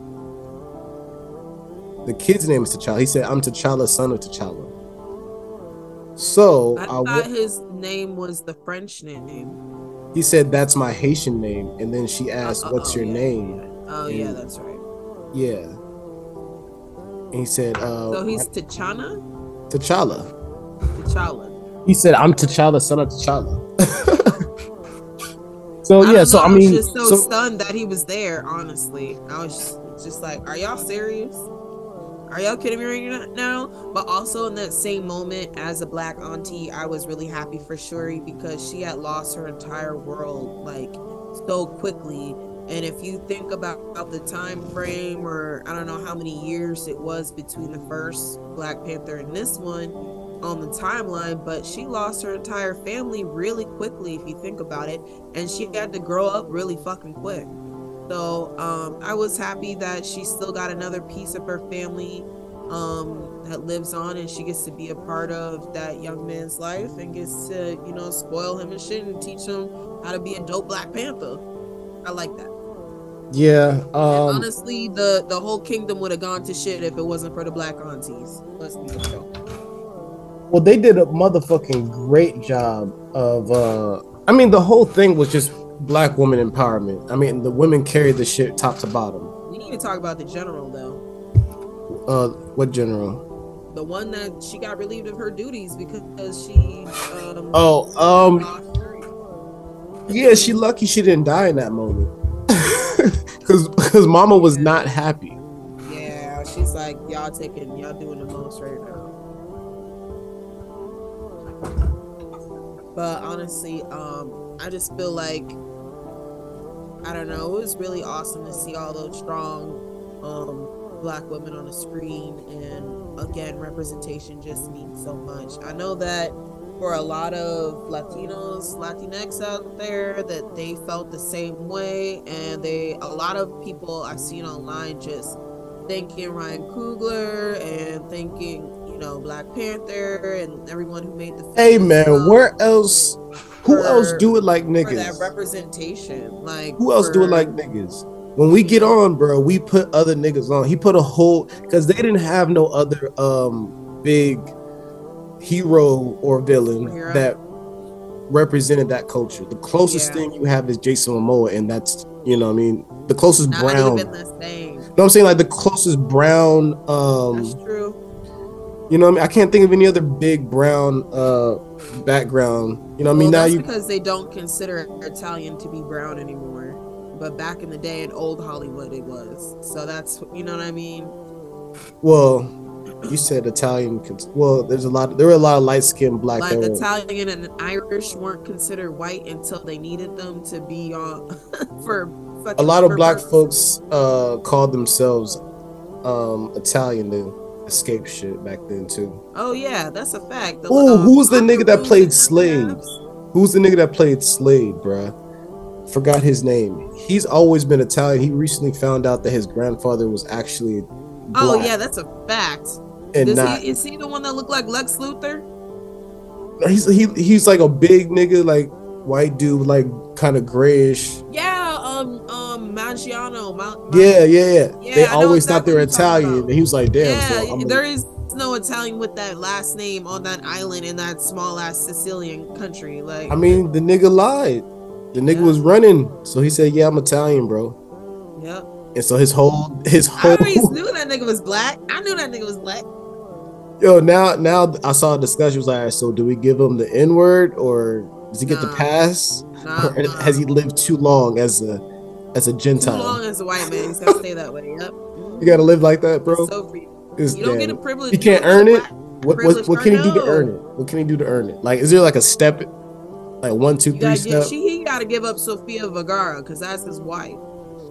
The kid's name is T'Challa. He said, "I'm T'Challa, son of T'Challa." So I I thought w- his name was the French name. He said, "That's my Haitian name," and then she asked, Oh, "What's oh, your yeah, name?" yeah. Oh yeah, that's right. Yeah. And he said, uh, So he's T'Chana, T'Challa. T'Challa. He said, "I'm T'Challa, son of T'Challa." so yeah, so know, I mean, was just so, so, stunned that he was there. Honestly, I was just, just like, "Are y'all serious? Are y'all kidding me right now?" But also in that same moment, as a black auntie, I was really happy for Shuri because she had lost her entire world like so quickly. And if you think about the time frame, or I don't know how many years it was between the first Black Panther and this one, on the timeline, but she lost her entire family really quickly if you think about it, and she had to grow up really fucking quick. So um, I was happy that she still got another piece of her family um, that lives on, and she gets to be a part of that young man's life and gets to you know spoil him and shit and teach him how to be a dope Black Panther. I like that. yeah, um, honestly, the the whole kingdom would have gone to shit if it wasn't for the black aunties. Let's be real. well, they did a motherfucking great job of. uh I mean, the whole thing was just black woman empowerment. I mean, the women carried the shit top to bottom. We need to talk about the general though. Uh, what general? the one that she got relieved of her duties because she um Oh, um, lost yeah, she lucky she didn't die in that moment. Cause, cause Mama was not happy. yeah she's like y'all taking y'all doing the most right now but honestly um i just feel like i don't know it was really awesome to see all those strong um black women on the screen and again representation just means so much. I know that for a lot of latinos latinx out there that they felt the same way and they a lot of people i've seen online just thanking ryan coogler and thanking know black panther and everyone who made the Hey film man, where else? Who For- else do it like for that niggas? representation like Who else do it like niggas? When we get on, bro, we put other niggas on. He put a whole because they didn't have no other um big hero or villain Superhero. that represented that culture. The closest Yeah. thing you have is Jason Momoa, and that's you know, I mean, the closest not brown. even the same You know what I'm saying? Like the closest brown that's um true you know what I mean? I can't think of any other big brown uh background. You know what I mean? well, now that's you because they don't consider Italian to be brown anymore. But back in the day in old Hollywood, it was. So that's you know what I mean. well, you said Italian well, there's a lot there were a lot of light skinned black Like Italian and Irish weren't considered white until they needed them to be on for. a lot of black folks uh called themselves um Italian to escape shit back then too. Oh yeah, that's a fact. Oh, um, who was the nigga that played Slade? Who's the nigga that played Slade, bruh? Forgot his name. He's always been Italian. He recently found out that his grandfather was actually Oh yeah, that's a fact. and Does not. he, is he the one that looked like Lex Luthor? he's he, he's like a big nigga, like white dude, like kind of grayish. Yeah, um, um, Maggiano. Ma- Ma- Yeah, yeah, yeah. Yeah, they I always thought they were exactly what you're Italian, and he was like, "Damn." yeah, so there is no Italian with that last name on that island in that small ass Sicilian country. Like, I mean, the nigga lied. The nigga Yeah. was running, so he said, "Yeah, I'm Italian, bro." Mm, yep. And so his whole his I whole always knew that nigga was black. I knew that nigga was black. yo now now I saw a discussion was like, "All right, so do we give him the N word or does he get the pass? Nah, Or nah. has he lived too long as a as a too Gentile? long as a white man? He's gotta stay that way. Yep. You gotta live like that, bro. So free. It's You don't get a privilege. He you can't earn it. What what, what can he do to earn it? What can he do to earn it? Like, is there like a step, like one, two, You three gotta give, she, he gotta give up Sofia Vergara because that's his wife.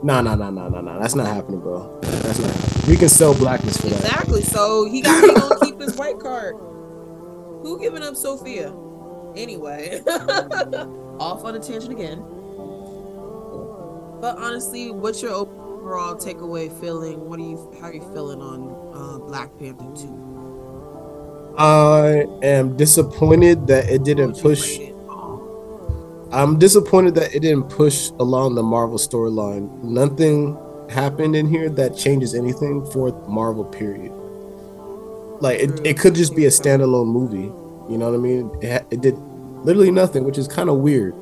Nah, nah, nah, nah, nah, nah. That's not happening, bro. That's not. Happening. We can sell blackness for that. Exactly. So he got he gonna keep his white card. Who giving up Sophia? Anyway, off on a tangent again. But honestly, what's your overall takeaway feeling? What are you how are you feeling on uh, Black Panther two? I am disappointed that it didn't push. I'm disappointed that it didn't push along the Marvel storyline. Nothing happened in here that changes anything for Marvel. Period. Like it, it could just be a standalone movie. You know what I mean? It, it did literally nothing, which is kind of weird.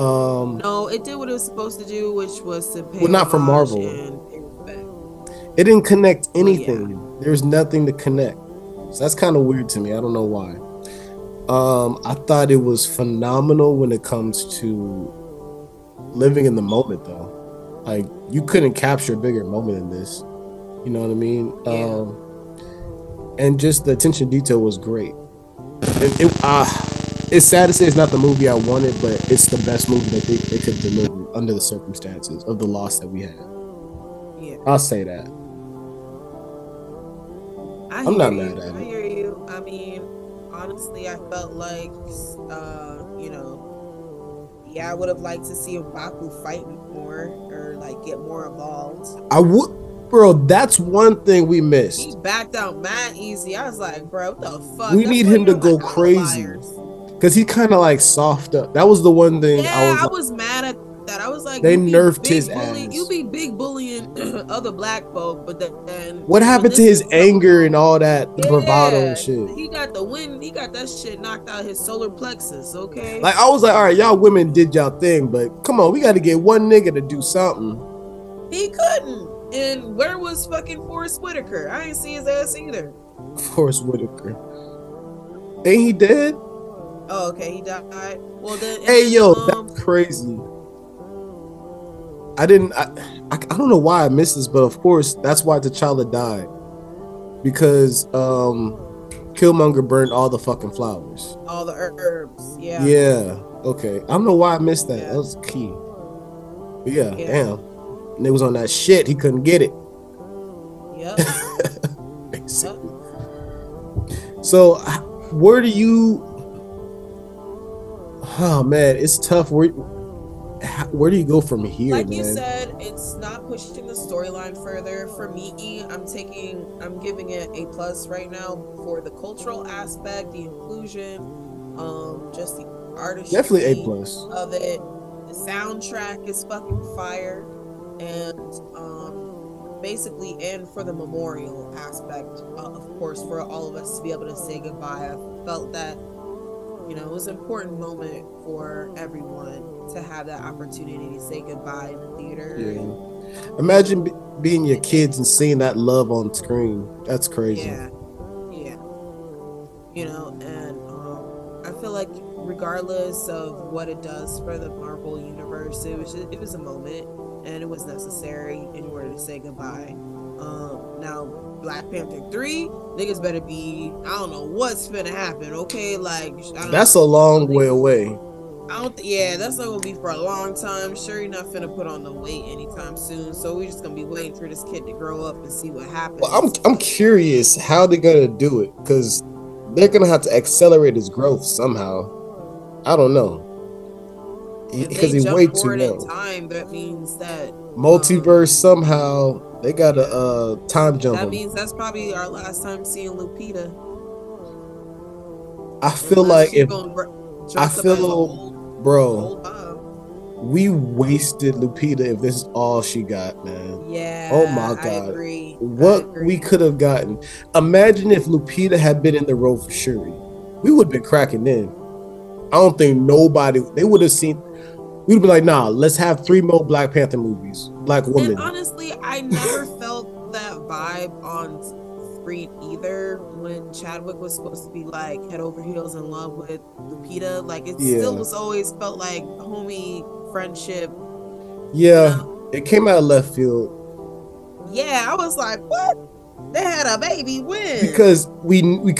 Um, No, it did what it was supposed to do, which was to pay Well, not for Marvel. and pay respect. it didn't connect anything. There's nothing to connect. So that's kind of weird to me. I don't know why. Um, I thought it was phenomenal when it comes to living in the moment, though. Like you couldn't capture a bigger moment than this. You know what I mean? Yeah. Um, and just the attention detail was great. It, it, uh, it's sad to say it's not the movie I wanted, but it's the best movie that they, they could deliver under the circumstances of the loss that we had. Yeah. I'll say that. I I'm hear not you. mad at I it. hear you. I mean, honestly, I felt like, uh, you know, yeah, I would have liked to see Mbaku fight more or like get more involved. I would, bro. That's one thing we missed. He backed out mad easy. I was like, bro, what the fuck? We That's need him to go like crazy. outliers. Because he kind of like soft up. That was the one thing Yeah, I was. I like, mad at that. I was like, They nerfed his bully- ass. You be big bullying other black folk, but then then what happened to his anger and all that Yeah, bravado and shit? He got the wind. He got that shit knocked out his solar plexus. Okay. Like I was like, all right, y'all women did y'all thing, but come on, we got to get one nigga to do something. he couldn't. And where was fucking Forest Whitaker? I ain't see his ass either. Forest Whitaker, ain't he dead? Oh, okay, he died. Well then. Hey yo, um, that's crazy. I didn't. I, I I don't know why I missed this, but of course that's why T'Challa died because um Killmonger burned all the fucking flowers. all the herbs. Yeah. Yeah. Okay. I don't know why I missed that. Yeah. That was key. But yeah, Yeah. Damn. And it was on that shit. He couldn't get it. Yep. Basically. So, where do you? Oh man, it's tough. Where where do you go from here, like man? you said, it's not pushing the storyline further. For me, I'm taking, I'm giving it a plus right now for the cultural aspect, the inclusion, um, just the artistry. Definitely a plus. of it. The soundtrack is fucking fire, and um, basically, and for the memorial aspect, uh, of course, for all of us to be able to say goodbye. I felt that you know it was an important moment for everyone to have that opportunity to say goodbye in the theater. Yeah. Imagine be- being your kids and seeing that love on screen. That's crazy. Yeah, yeah. You know, and um, I feel like regardless of what it does for the Marvel universe, it was it was a moment, and it was necessary in order to say goodbye. Um, now Black Panther three, niggas better be. I don't know what's gonna happen. Okay, like I don't That's know. a long way away. I don't. Th- yeah, that's not gonna be for a long time. Sure, you're not finna put on the weight anytime soon. So we're just gonna be waiting for this kid to grow up and see what happens. Well, I'm I'm curious how they're gonna do it because they're gonna have to accelerate his growth somehow. I don't know because jump way too forward in young. time, that means that um, Multiverse somehow they got a uh time jump that means that's probably our last time seeing Lupita. I feel Unless like if I feel old, bro, old we wasted Lupita if this is all she got, man. Yeah. Oh my God. What we could have gotten. Imagine if Lupita had been in the role for Shuri. We would have been cracking in. I don't think nobody they would have seen we'd be like, nah, let's have three more Black Panther movies. Black woman. And honestly, I never felt that vibe on screen either when Chadwick was supposed to be like head over heels in love with Lupita. Like it still was always felt like homie friendship. yeah, um, it came out of left field Yeah, I was like, what? They had a baby when? because we we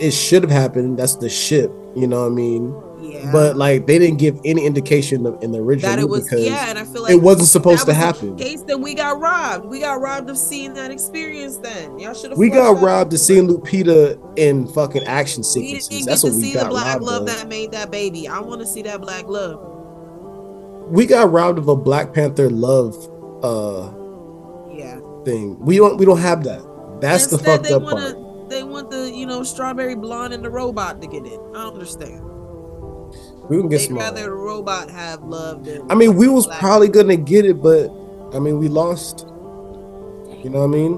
it should have happened. That's the ship, you know what I mean? Yeah. But like they didn't give any indication of, in the original that it was because yeah, and I feel like it wasn't supposed that to was the happen. Case then we got robbed. We got robbed of seeing that experience. Then y'all should have. We got robbed of seeing Lupita in fucking action We sequences. didn't That's get what to we see the black love of. that made that baby. I want to see that black love. we got robbed of a Black Panther love uh Yeah. thing. We don't we don't have that. That's the fucked they up wanna, part. They want the you know strawberry blonde and the robot to get it. I don't understand. We can get They'd smart. rather the robot have love than. I mean, we was black. probably gonna get it, but I mean, we lost. You know what I mean?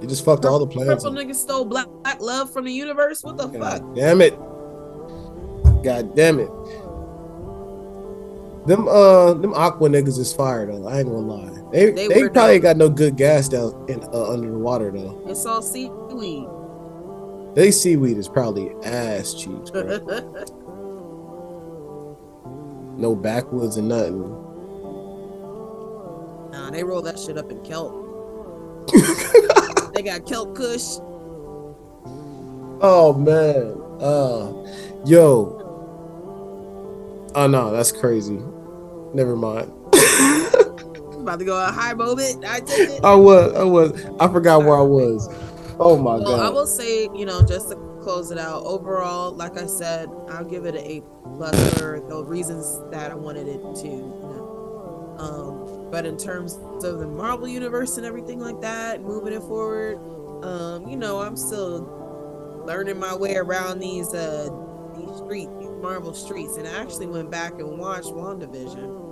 You just fucked all the plans. Purple nigga stole black, black love from the universe. What the fuck? Damn it. God damn it. Them uh them aqua niggas is fire though. I ain't gonna lie. They They they, probably dope. got no good gas down in uh, under the water though. It's all seaweed. They seaweed is probably ass cheeks, bro. no backwoods and nothing. nah, they roll that shit up in kelp. they got kelp kush. Oh man. Uh yo. Oh no, that's crazy. Never mind. About to go a high moment. I take it. I was I was I forgot where I was. Oh my Well, I will say, you know, just to close it out, overall, like I said, I'll give it an A plus for the reasons that I wanted it to. You know. Um, but in terms of the Marvel universe and everything like that, moving it forward, um, you know, I'm still learning my way around these uh these streets, Marvel streets, and I actually went back and watched WandaVision.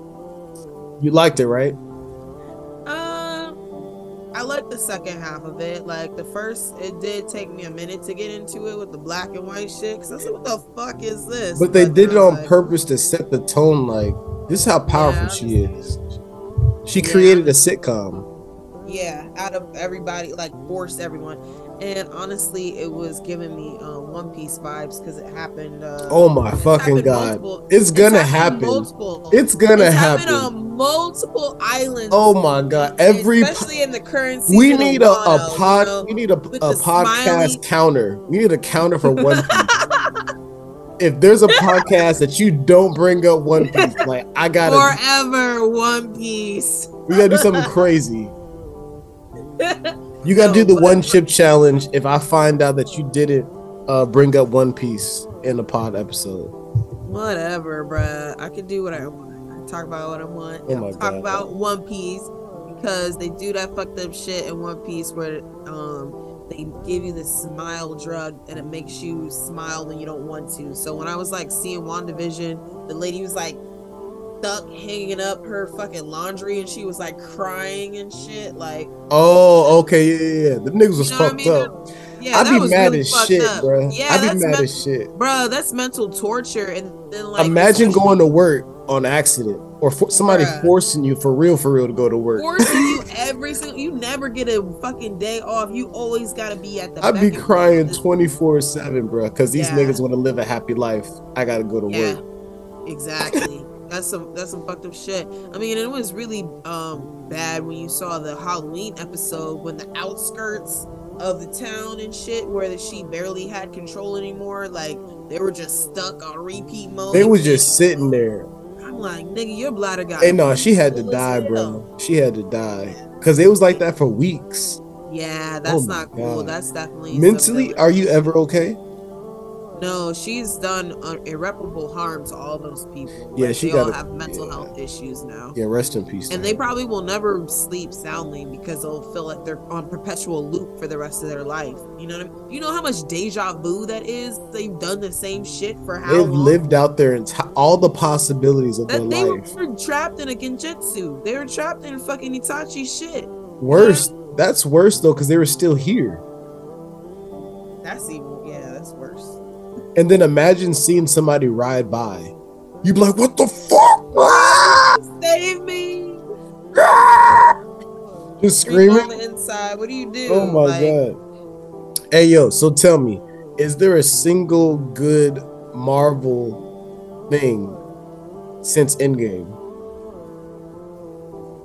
You liked it, right? I like the second half of it. Like the first, it did take me a minute to get into it with the black and white shit. Cause I said, "What the fuck is this?" But they did it on like, purpose to set the tone like this is how powerful Yeah, she is. She Yeah. created a sitcom. Yeah, out of everybody, like forced everyone. And honestly, it was giving me uh, One Piece vibes because it happened. Uh, Oh my fucking god. multiple- It's gonna happened happen. Multiple. It's gonna It's happen. on multiple islands. Oh my god. Every especially in the current we need a, a pod you know? we need a, a podcast smiley- counter. We need a counter for One Piece. if there's a podcast that you don't bring up One Piece, like I gotta Forever One Piece. we gotta do something crazy. You gotta do the one chip challenge if I find out that you didn't uh, bring up One Piece in the pod episode. Whatever, bruh. I can do what I want. I can talk about what I want. Oh my talk God. about One Piece because they do that fucked up shit in One Piece where um they give you the smile drug and it makes you smile when you don't want to. So when I was like seeing WandaVision, the lady was like stuck hanging up her fucking laundry and she was like crying and shit. Like Oh, okay, yeah, yeah, yeah. The niggas was You know what I fucked mean? up. yeah, I'd be mad really as shit, up. bro. Yeah, I'd be mad men- as shit. Bruh, that's mental torture and then like Imagine going to work on accident or for somebody Bruh. forcing you for real, for real to go to work. forcing you every single you never get a fucking day off. You always gotta be at the I'd be crying 24 7, bro, because these Yeah. niggas want to live a happy life. I gotta go to Yeah. work. Exactly. That's some that's some fucked up shit. I mean, it was really um bad when you saw the Halloween episode when the outskirts of the town and shit where that she barely had control anymore. Like they were just stuck on repeat mode. They was just sitting there. I'm like, nigga, your bladder got Hey, no, she had to die, bro. She had to die. Because it was like that for weeks. Yeah, that's my not cool. That's definitely Mentally, are you ever okay? No, she's done uh, irreparable harm to all those people. Yeah, Like, she they gotta- have mental yeah. health issues now. Yeah, rest in peace. And they probably will never sleep soundly because they'll feel like they're on perpetual loop for the rest of their life. You know what I mean? You know how much deja vu that is? They've done the same shit for how They've long? lived out their enti- all the possibilities of their that they life. were trapped in a genjutsu. They were trapped in fucking Itachi shit. Worse, that's worse though, because they were still here. That's even yeah, that's worse. And then imagine seeing somebody ride by. You'd be like, what the fuck? Ah! Save me! Just Scream screaming. on the inside. What do you do? Oh my Like, god. Hey yo, so tell me, is there a single good Marvel thing since Endgame?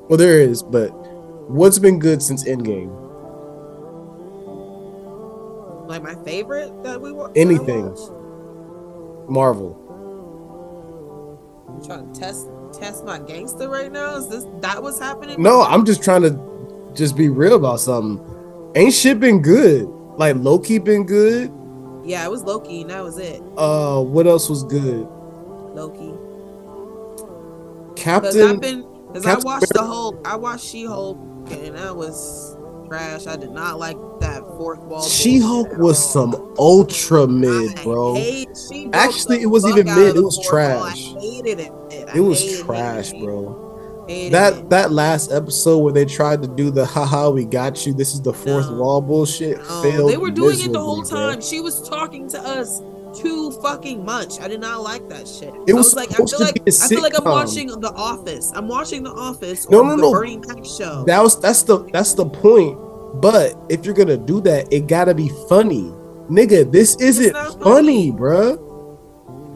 Well, there is, but what's been good since Endgame? Like my favorite that we that Anything. Marvel. I'm trying to test test my gangster right now. Is this that what's happening? No, I'm just trying to just be real about something. Ain't shit been good. Like Loki been good. Yeah, it was Loki, and that was it. Uh, what else was good? Loki. Captain. I've been because I watched the whole I watched She Hulk and that was trash. I did not like that fourth wall. She Hulk was some ultra mid, bro. hate- Actually, it wasn't even mid, it was trash. it. It was trash, hated. bro. Hated that it. that last episode where they tried to do the haha we got you this is the fourth No. wall bullshit No, failed they were doing it the whole miserably, bro. time. She was talking to us too fucking much. I did not like that shit. It I was like, I feel like be a I feel like I'm watching The Office. I'm watching The Office No, or no, the no. Bernie Mac show. that was that's the that's the point but if you're gonna do that it gotta be funny nigga this isn't funny funny. bruh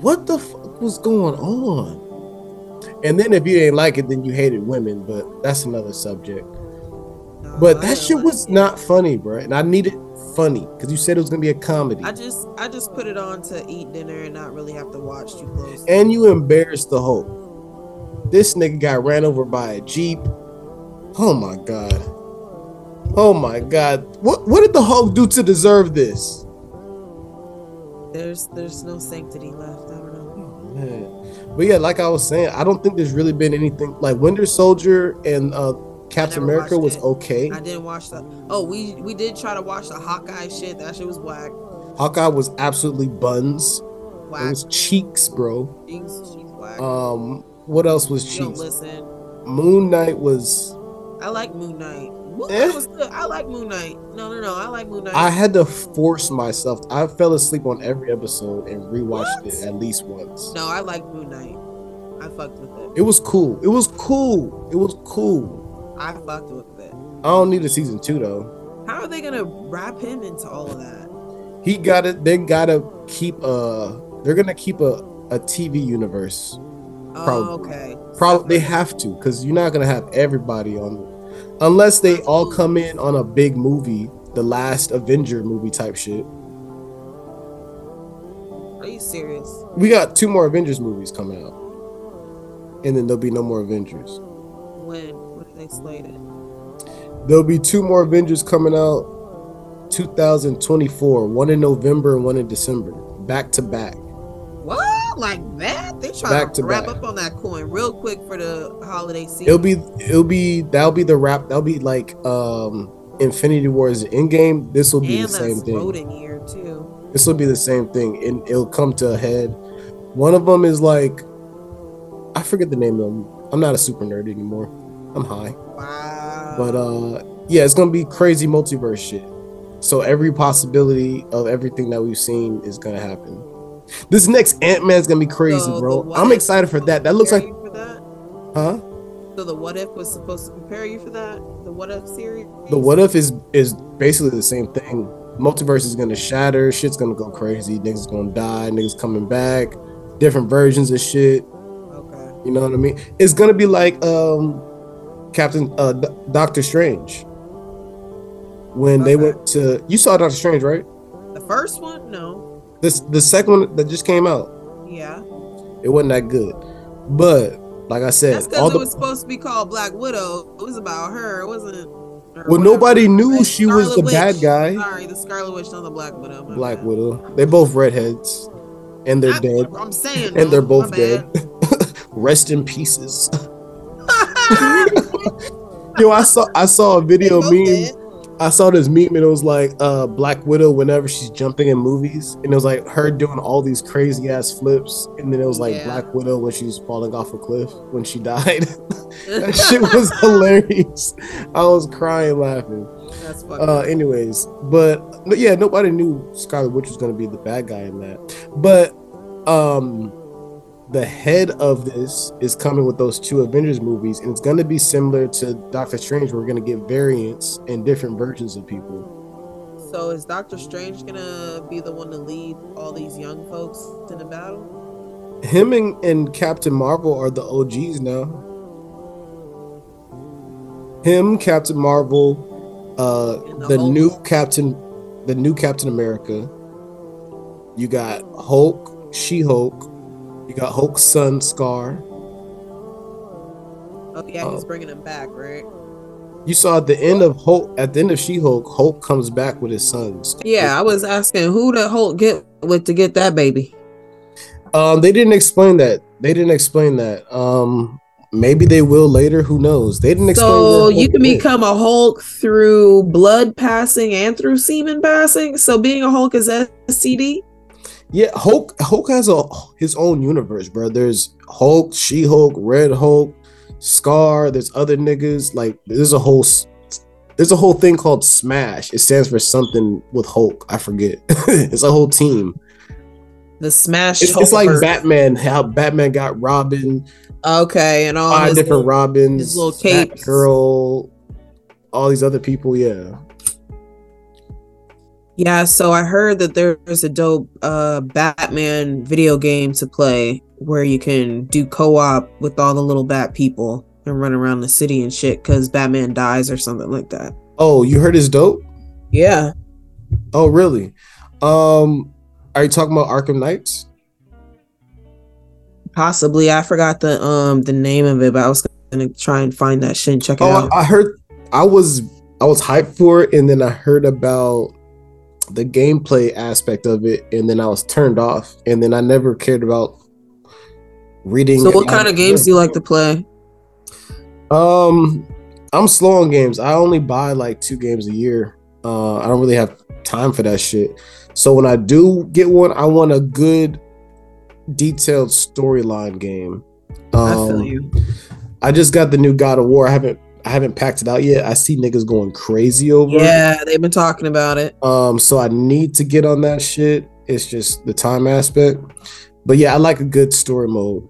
what the fuck was going on and then if you didn't like it then you hated women but that's another subject No, but that shit was not funny bro. and i needed funny because you said it was gonna be a comedy I just I just put it on to eat dinner and not really have to watch too close. and you embarrassed the Hulk. This nigga got ran over by a jeep. Oh my god. Oh my god. What what did the Hulk do to deserve this? there's there's no sanctity left. I don't know. Man. But yeah, like I was saying, I don't think there's really been anything like Winter Soldier and uh Captain America was it. okay. I didn't watch that. Oh, we we did try to watch the Hawkeye shit. That shit was whack. Hawkeye was absolutely buns. It was cheeks, bro. She's, she's whack. Um, what else was you cheeks? listen. Moon Knight was I like Moon Knight. Moon Eh? Knight was good. I like Moon Knight. No, no, no. I like Moon Knight. I had to force myself. I fell asleep on every episode and rewatched What? it at least once. no, I like Moon Knight. I fucked with it. It was cool. It was cool. It was cool. I fucked with it. I don't need a season two though. How are they gonna wrap him into all of that? He got it. They gotta keep uh They're gonna keep a a TV universe. Probably. Oh, okay. Probably they have to because you're not gonna have everybody on, unless they all come in on a big movie, the last Avenger movie type shit. Are you serious? We got two more Avengers movies coming out, and then there'll be no more Avengers. When? Slated? There'll be two more Avengers coming out 2024, one in November and one in December, back to back. What? Like that? They trying Back to, to wrap back. up on that coin real quick for the holiday season. It'll be it'll be that'll be the wrap. That'll be like um Infinity Wars Endgame. This will be and the same thing. year too. This will be the same thing, and it'll come to a head. One of them is like I forget the name of them. I'm not a super nerd anymore. I'm high. Wow. But uh yeah, it's gonna be crazy multiverse shit. So every possibility of everything that we've seen is gonna happen. This next Ant Man's gonna be crazy, So bro. I'm excited for that. That looks like, you for that. huh? So the what if was supposed to prepare you for that. The what if series. The what if is is basically the same thing. Multiverse is gonna shatter. Shit's gonna go crazy. Niggas gonna die. Niggas coming back. Different versions of shit. Okay. You know what I mean? It's gonna be like um Captain uh D- Doctor Strange. When they went to you saw Doctor Strange, right? The first one, no. This the second one that just came out. Yeah. It wasn't that good. But like I said, That's all because it was supposed to be called Black Widow. It was about her. It wasn't. well, whatever. nobody knew she was the Scarlet bad guy. Sorry, the Scarlet Witch, not the Black Widow. Black bad. Widow. They both redheads. And they're I- dead. I'm saying, And they're both dead. Rest in pieces. Yo, I saw I saw a video meme. dead. I saw this meme and it was like uh Black Widow whenever she's jumping in movies and it was like her doing all these crazy ass flips and then it was like Yeah. Black Widow when she's falling off a cliff when she died. that shit was hilarious. I was crying laughing. That's fucking. Uh anyways, but, but yeah, nobody knew Scarlet Witch was gonna be the bad guy in that. But um the head of this is coming with those two Avengers movies, and it's going to be similar to Doctor Strange. Where we're going to get variants and different versions of people. so is Doctor Strange gonna be the one to lead all these young folks in the battle? Him and, and Captain Marvel are the OGs now. Him, Captain Marvel, uh, the the new Captain, the new Captain America. You got Hulk, She Hulk. You got Hulk's son Skaar. Oh yeah, he's Oh. bringing him back, right? You saw at the end of Hulk, at the end of She Hulk, Hulk comes back with his sons. Yeah, I was asking who the Hulk get with to get that baby. Um, they didn't explain that. They didn't explain that. Um, maybe they will later. Who knows? They didn't explain. So you can went. become a Hulk through blood passing and through semen passing. So being a Hulk is STD. Yeah, Hulk. Hulk has a his own universe, bro. There's Hulk, She Hulk, Red Hulk, Skaar. There's other niggas. Like there's a whole there's a whole thing called Smash. It stands for something with Hulk. I forget. it's a whole team. The Smash. It's, it's like Batman. How Batman got Robin, Okay, and all five different little- Robins, his little capes. Girl, all these other people. Yeah. Yeah, so I heard that there's a dope uh Batman video game to play where you can do co-op with all the little bat people and run around the city and shit cuz Batman dies or something like that. Oh, you heard his dope? Yeah. Oh, really? Um, are you talking about Arkham Knights? Possibly. I forgot the um the name of it, but I was going to try and find that shit and check it Oh, out. I heard. I was I was hyped for it, and then I heard about the gameplay aspect of it, and then I was turned off, and then I never cared about reading. So what kind of games do you like to play? Um, I'm slow on games. I only buy like two games a year. Uh, I don't really have time for that shit. So when I do get one, I want a good, detailed storyline game. I feel Um, you. I just got the new God of War. I haven't I haven't packed it out yet. I see niggas going crazy over. Yeah, they've been talking about it. Um, so I need to get on that shit. It's just the time aspect. But yeah, I like a good story mode.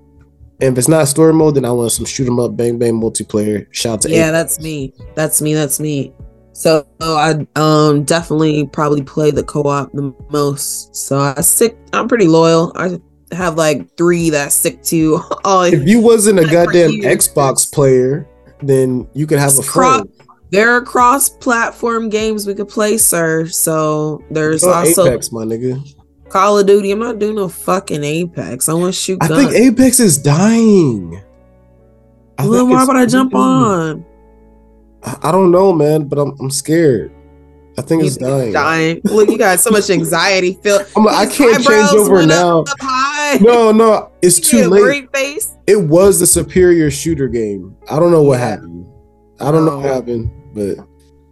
And if it's not story mode, then I want some shoot 'em up, bang bang multiplayer. Shout out to Yeah, that's me. That's me. That's me. So I um definitely probably play the co-op the most. So I stick. I'm pretty loyal. I have like three that I stick to. Oh, If you wasn't a goddamn. Xbox player, then you could have a It's cro- friend. there are cross-platform games we could play, sir. So there's Go also Apex, my nigga. Call of Duty. I'm not doing no fucking Apex. I want to shoot I think Apex is dying. I well, why would I jump dying. on? I I don't know, man, but I'm I'm scared. I think You it's dying. dying. Look, you got so much anxiety. Feel I'm like, I can't change over now. No, no, it's You too late. Face. It was the superior shooter game. I don't know what happened. I don't know what happened, but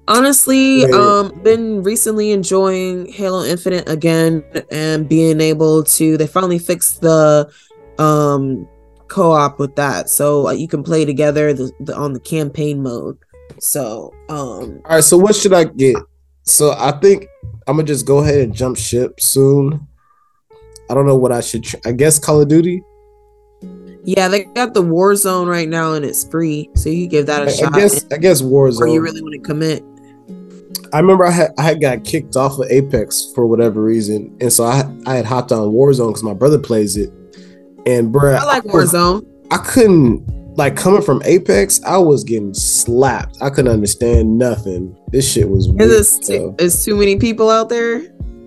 Honestly, Yeah. um, been recently enjoying Halo Infinite again and being able to. They finally fixed the um co-op with that, so uh, you can play together the, the on the campaign mode. So, um, all right. So what should I get? So I think I'm gonna just go ahead and jump ship soon. I don't know what I should. Tr- I guess Call of Duty. Yeah, they got the Warzone right now and it's free, so you give that a I, I shot. I guess. I guess Warzone. or you really want to commit. I remember I had I had got kicked off of Apex for whatever reason, and so I I had hopped on Warzone because my brother plays it, and bruh, I like Warzone. I couldn't like coming from Apex. I was getting slapped. I couldn't understand nothing. This shit was weird. Is so- is too many people out there?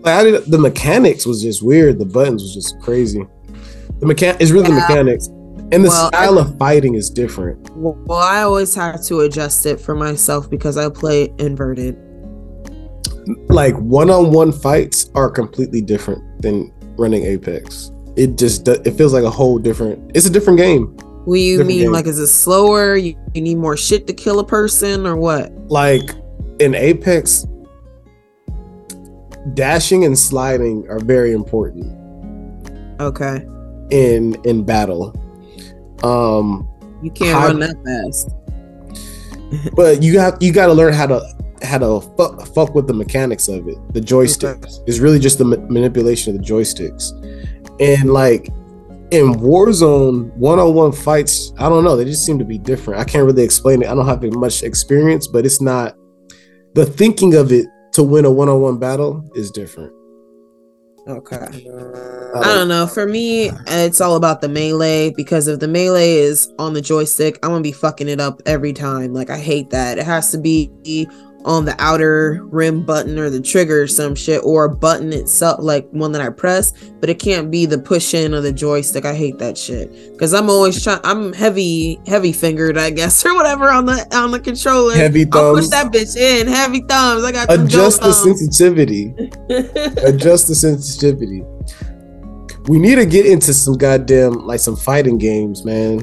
Like I did, the mechanics was just weird. The buttons was just crazy. The mechan it's really the mechanics, and the Well, style of fighting is different. Well, I always have to adjust it for myself because I play inverted. Like one-on-one fights are completely different than running Apex. It just it feels like a whole different. It's a different game. Do you Different mean? game. Like, is it slower? You, you need more shit to kill a person, or what? Like in Apex, dashing and sliding are very important. Okay, in in battle. Um, you can't run that fast. but you have you got to learn how to how to fuck, fuck with the mechanics of it. The joysticks It's really just the ma- manipulation of the joysticks, and like in Warzone, one-on-one fights. I don't know. They just seem to be different. I can't really explain it. I don't have much experience, but it's not the thinking of it to win a one-on-one battle is different. Okay. I don't know. For me, it's all about the melee because if the melee is on the joystick, I'm gonna be fucking it up every time. Like I hate that. It has to be on the outer rim button or the trigger or some shit or a button itself, like one that I press. But it can't be the push in of the joystick. I hate that shit because I'm always trying. I'm heavy, heavy fingered, I guess, or whatever on the on the controller. Heavy I'll push that bitch in. Heavy thumbs. I got Adjust the sensitivity. adjust the sensitivity. We need to get into some goddamn like some fighting games, man.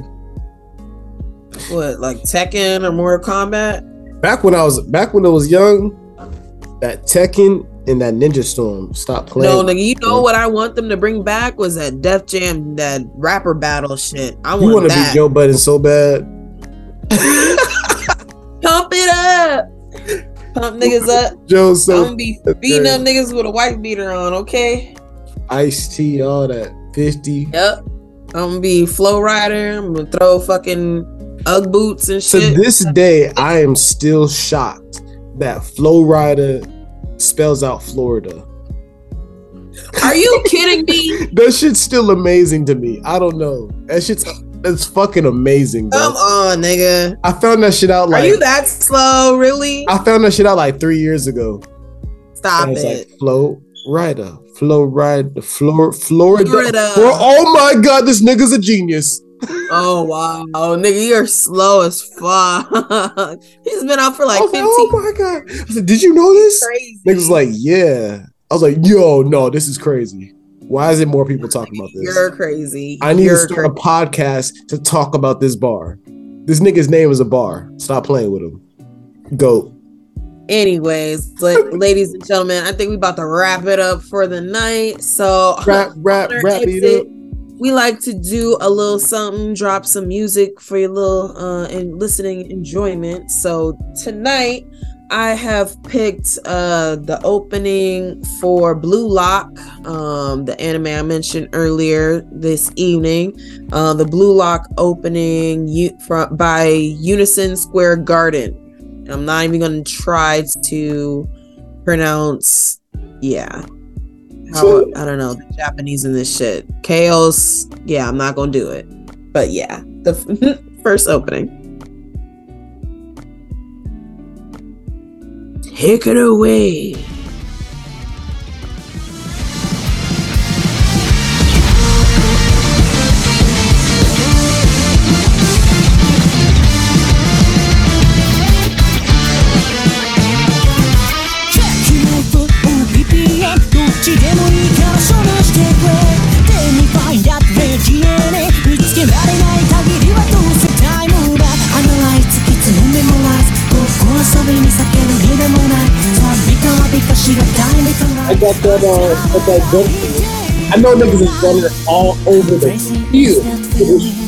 what like Tekken or Mortal Kombat? Back when I was back when I was young, that Tekken and that Ninja Storm stopped playing. No, nigga, you know what I want them to bring back was that Def Jam, that rapper battle shit. I you want want to be Joe Budden so bad. Pump it up. Pump niggas up. Joe, I'm gonna be beating up niggas with a white beater on, okay? Ice-T, all that. 50. Yep. I'm gonna be Flo Rida. I'm gonna throw fucking Ugg boots and shit. To this day, I am still shocked that Flo Rida spells out Florida. Are you kidding me? That shit's still amazing to me. I don't know. That shit's it's fucking amazing, bro. Come on, nigga. I found that shit out Are like you that slow? Really? I found that shit out like three years ago. Stop it. like Flo Rida, Flo Rida, Flor- Florida. Florida. Oh my god, this nigga's a genius. Oh wow, nigga, you're slow as fuck. He's been out for like I 15 like, oh my god. I said, did you know this? crazy. Niggas like, yeah. I was like, yo, no, this is crazy. Why is it more people talking about this? You're crazy. I need You're to start a podcast to talk about this bar. This nigga's name is a bar. Stop playing with him. Go. Anyways, like, ladies and gentlemen, I think we about to wrap it up for the night. So wrap, rap, on our rap it up. We like to do a little something, drop some music for your little uh and listening enjoyment. So tonight I have picked uh the opening for Blue Lock, um the anime I mentioned earlier this evening. Uh the Blue Lock opening u- from by Unison Square Garden. I'm not even going to try to pronounce yeah. How, I don't know the Japanese in this shit. Chaos. Yeah, I'm not gonna do it. But yeah, the f- first opening. Take it away. Got that, uh, got that gun. I know niggas is running all over the field. for.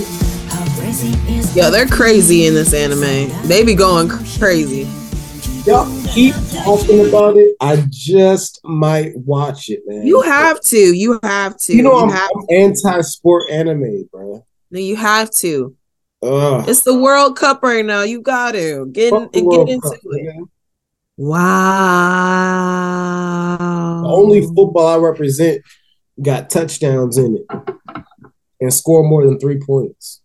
Yo, they're crazy in this anime. They be going crazy. Y'all keep talking about it. I just might watch it, man. You have to. You have to. You know I'm, have, I'm anti-sport anime, bro. No, you have to. Ugh. It's the World Cup right now. You got to get in, Fuck and World get into Cup, it. nigga. Wow. The only football I represent got touchdowns in it and score more than three points.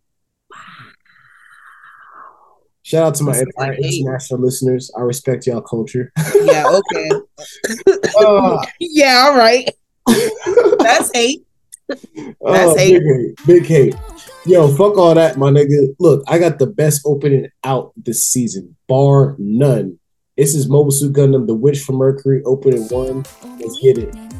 Shout out to my like entire eight. international listeners. I respect y'all culture. Yeah. Okay. Uh, yeah. All right. That's hate. oh, hate. Big hate. Big hate. Yo, fuck all that, my nigga. Look, I got the best opening out this season, bar none. This is Mobile Suit Gundam, The Witch from Mercury, opening one. Let's get it.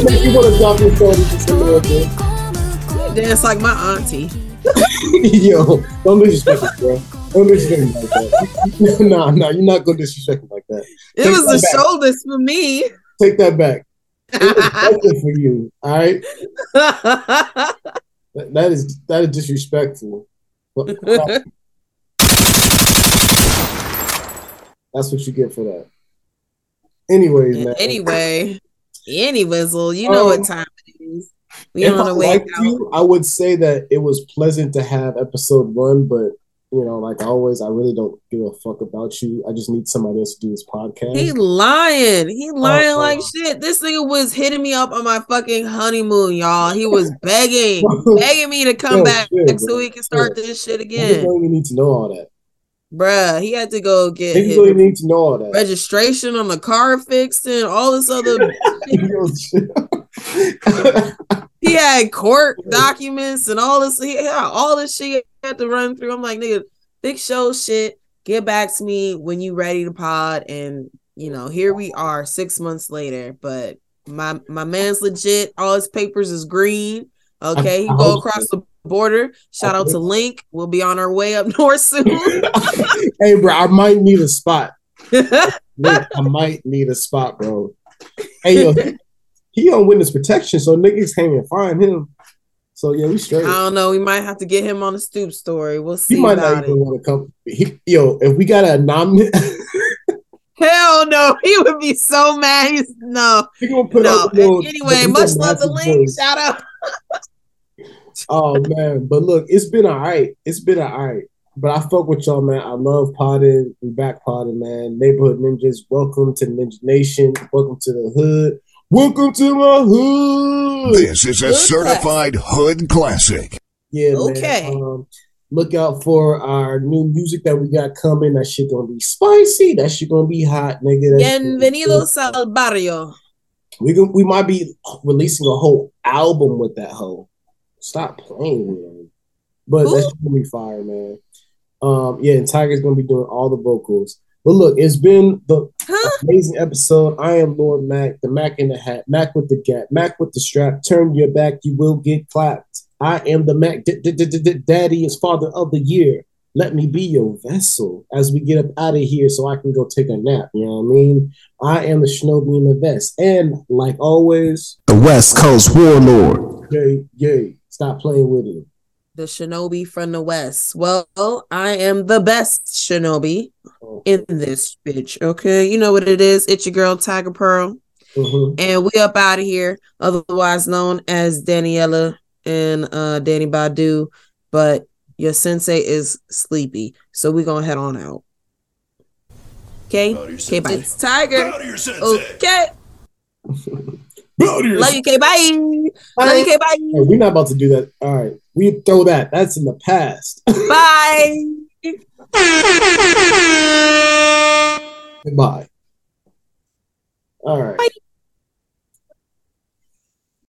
色 Make you に want to drop your phone and just a. Dance like my auntie. Yo, don't disrespect me, bro. Don't disrespect me like that. nah, nah, you're not gonna disrespect me like that. It Take was the back. shoulders for me. Take that back. It for you. All right, that, that is that is disrespectful. But- That's what you get for that. Anyways, man. anyway, anyways, well, you know Um, what time it is. We if I liked out. you, I would say that it was pleasant to have episode one, but you know, like always, I really don't give a fuck about you. I just need somebody else to do this podcast. He lying. He lying oh. like shit. This nigga was hitting me up on my fucking honeymoon, y'all. He was begging, begging me to come Oh, back shit, so we can start Yeah. this shit again. don't even need to know all that. Bruh, he had to go get his don't need to know all that. registration on the car fixed and all this other he had court documents and all this he had all this shit he had to run through. I'm like, nigga, big show shit. get back to me when you ready to pod. And you know, here we are six months later. But my my man's legit. All his papers is green. Okay, he I go hope across the border. Shout out to Link. We'll be on our way up north soon. hey, bro, I might need a spot. Look, I might need a spot, bro. Hey, yo, he on witness protection, so niggas can't even find him. So yeah, we straight. I don't know. We might have to get him on the stoop story. We'll He see might not even it. want to come. He, yo, if we got a nominate, Hell no, he would be so mad. He's no, we gonna put no. up. little- Anyway, much love to massive Link. voice. Shout out. Oh man, but look, it's been all right. It's been all right. But I fuck with y'all, man. I love potting. We back potting, man. Neighborhood ninjas, welcome to Ninja Nation. Welcome to the hood. Welcome to my hood. This is a Good certified hood classic. Yeah, Okay. man. Um, look out for our new music that we got coming. That shit gonna be spicy. That shit gonna be hot, nigga. That shit gonna Bienvenidos good. al barrio. We gon- we might be releasing a whole album with that hoe. Stop playing with him. But Who? that's gonna be fire, man. Um, yeah, and Tiger's gonna be doing all the vocals. But look, it's been the Huh? amazing episode. I am Lord Mac, the Mac in the hat, Mac with the gap, Mac with the strap. Turn your back, you will get clapped. I am the Mac. D- d- d- d- d- Daddy is father of the year. Let me be your vessel as we get up out of here so I can go take a nap. You know what I mean? I am the Shinobi in the vest. And like always, The West Coast Warlord. yay, yay. Stop playing with it. The shinobi from the west. Well, I am the best shinobi in this bitch. Okay, you know what it is. It's your girl Tiger Pearl, Mhm. and we up out of here, otherwise known as Daniela and uh Danny Badu. But your sensei is sleepy, so we're gonna head on out. Okay, okay, bye. It's Tiger. Okay, love you. Okay, bye. Love you. Okay, bye. Hey, we're not about to do that. All right. We throw that. That's in the past. Bye. Goodbye. All right. Bye.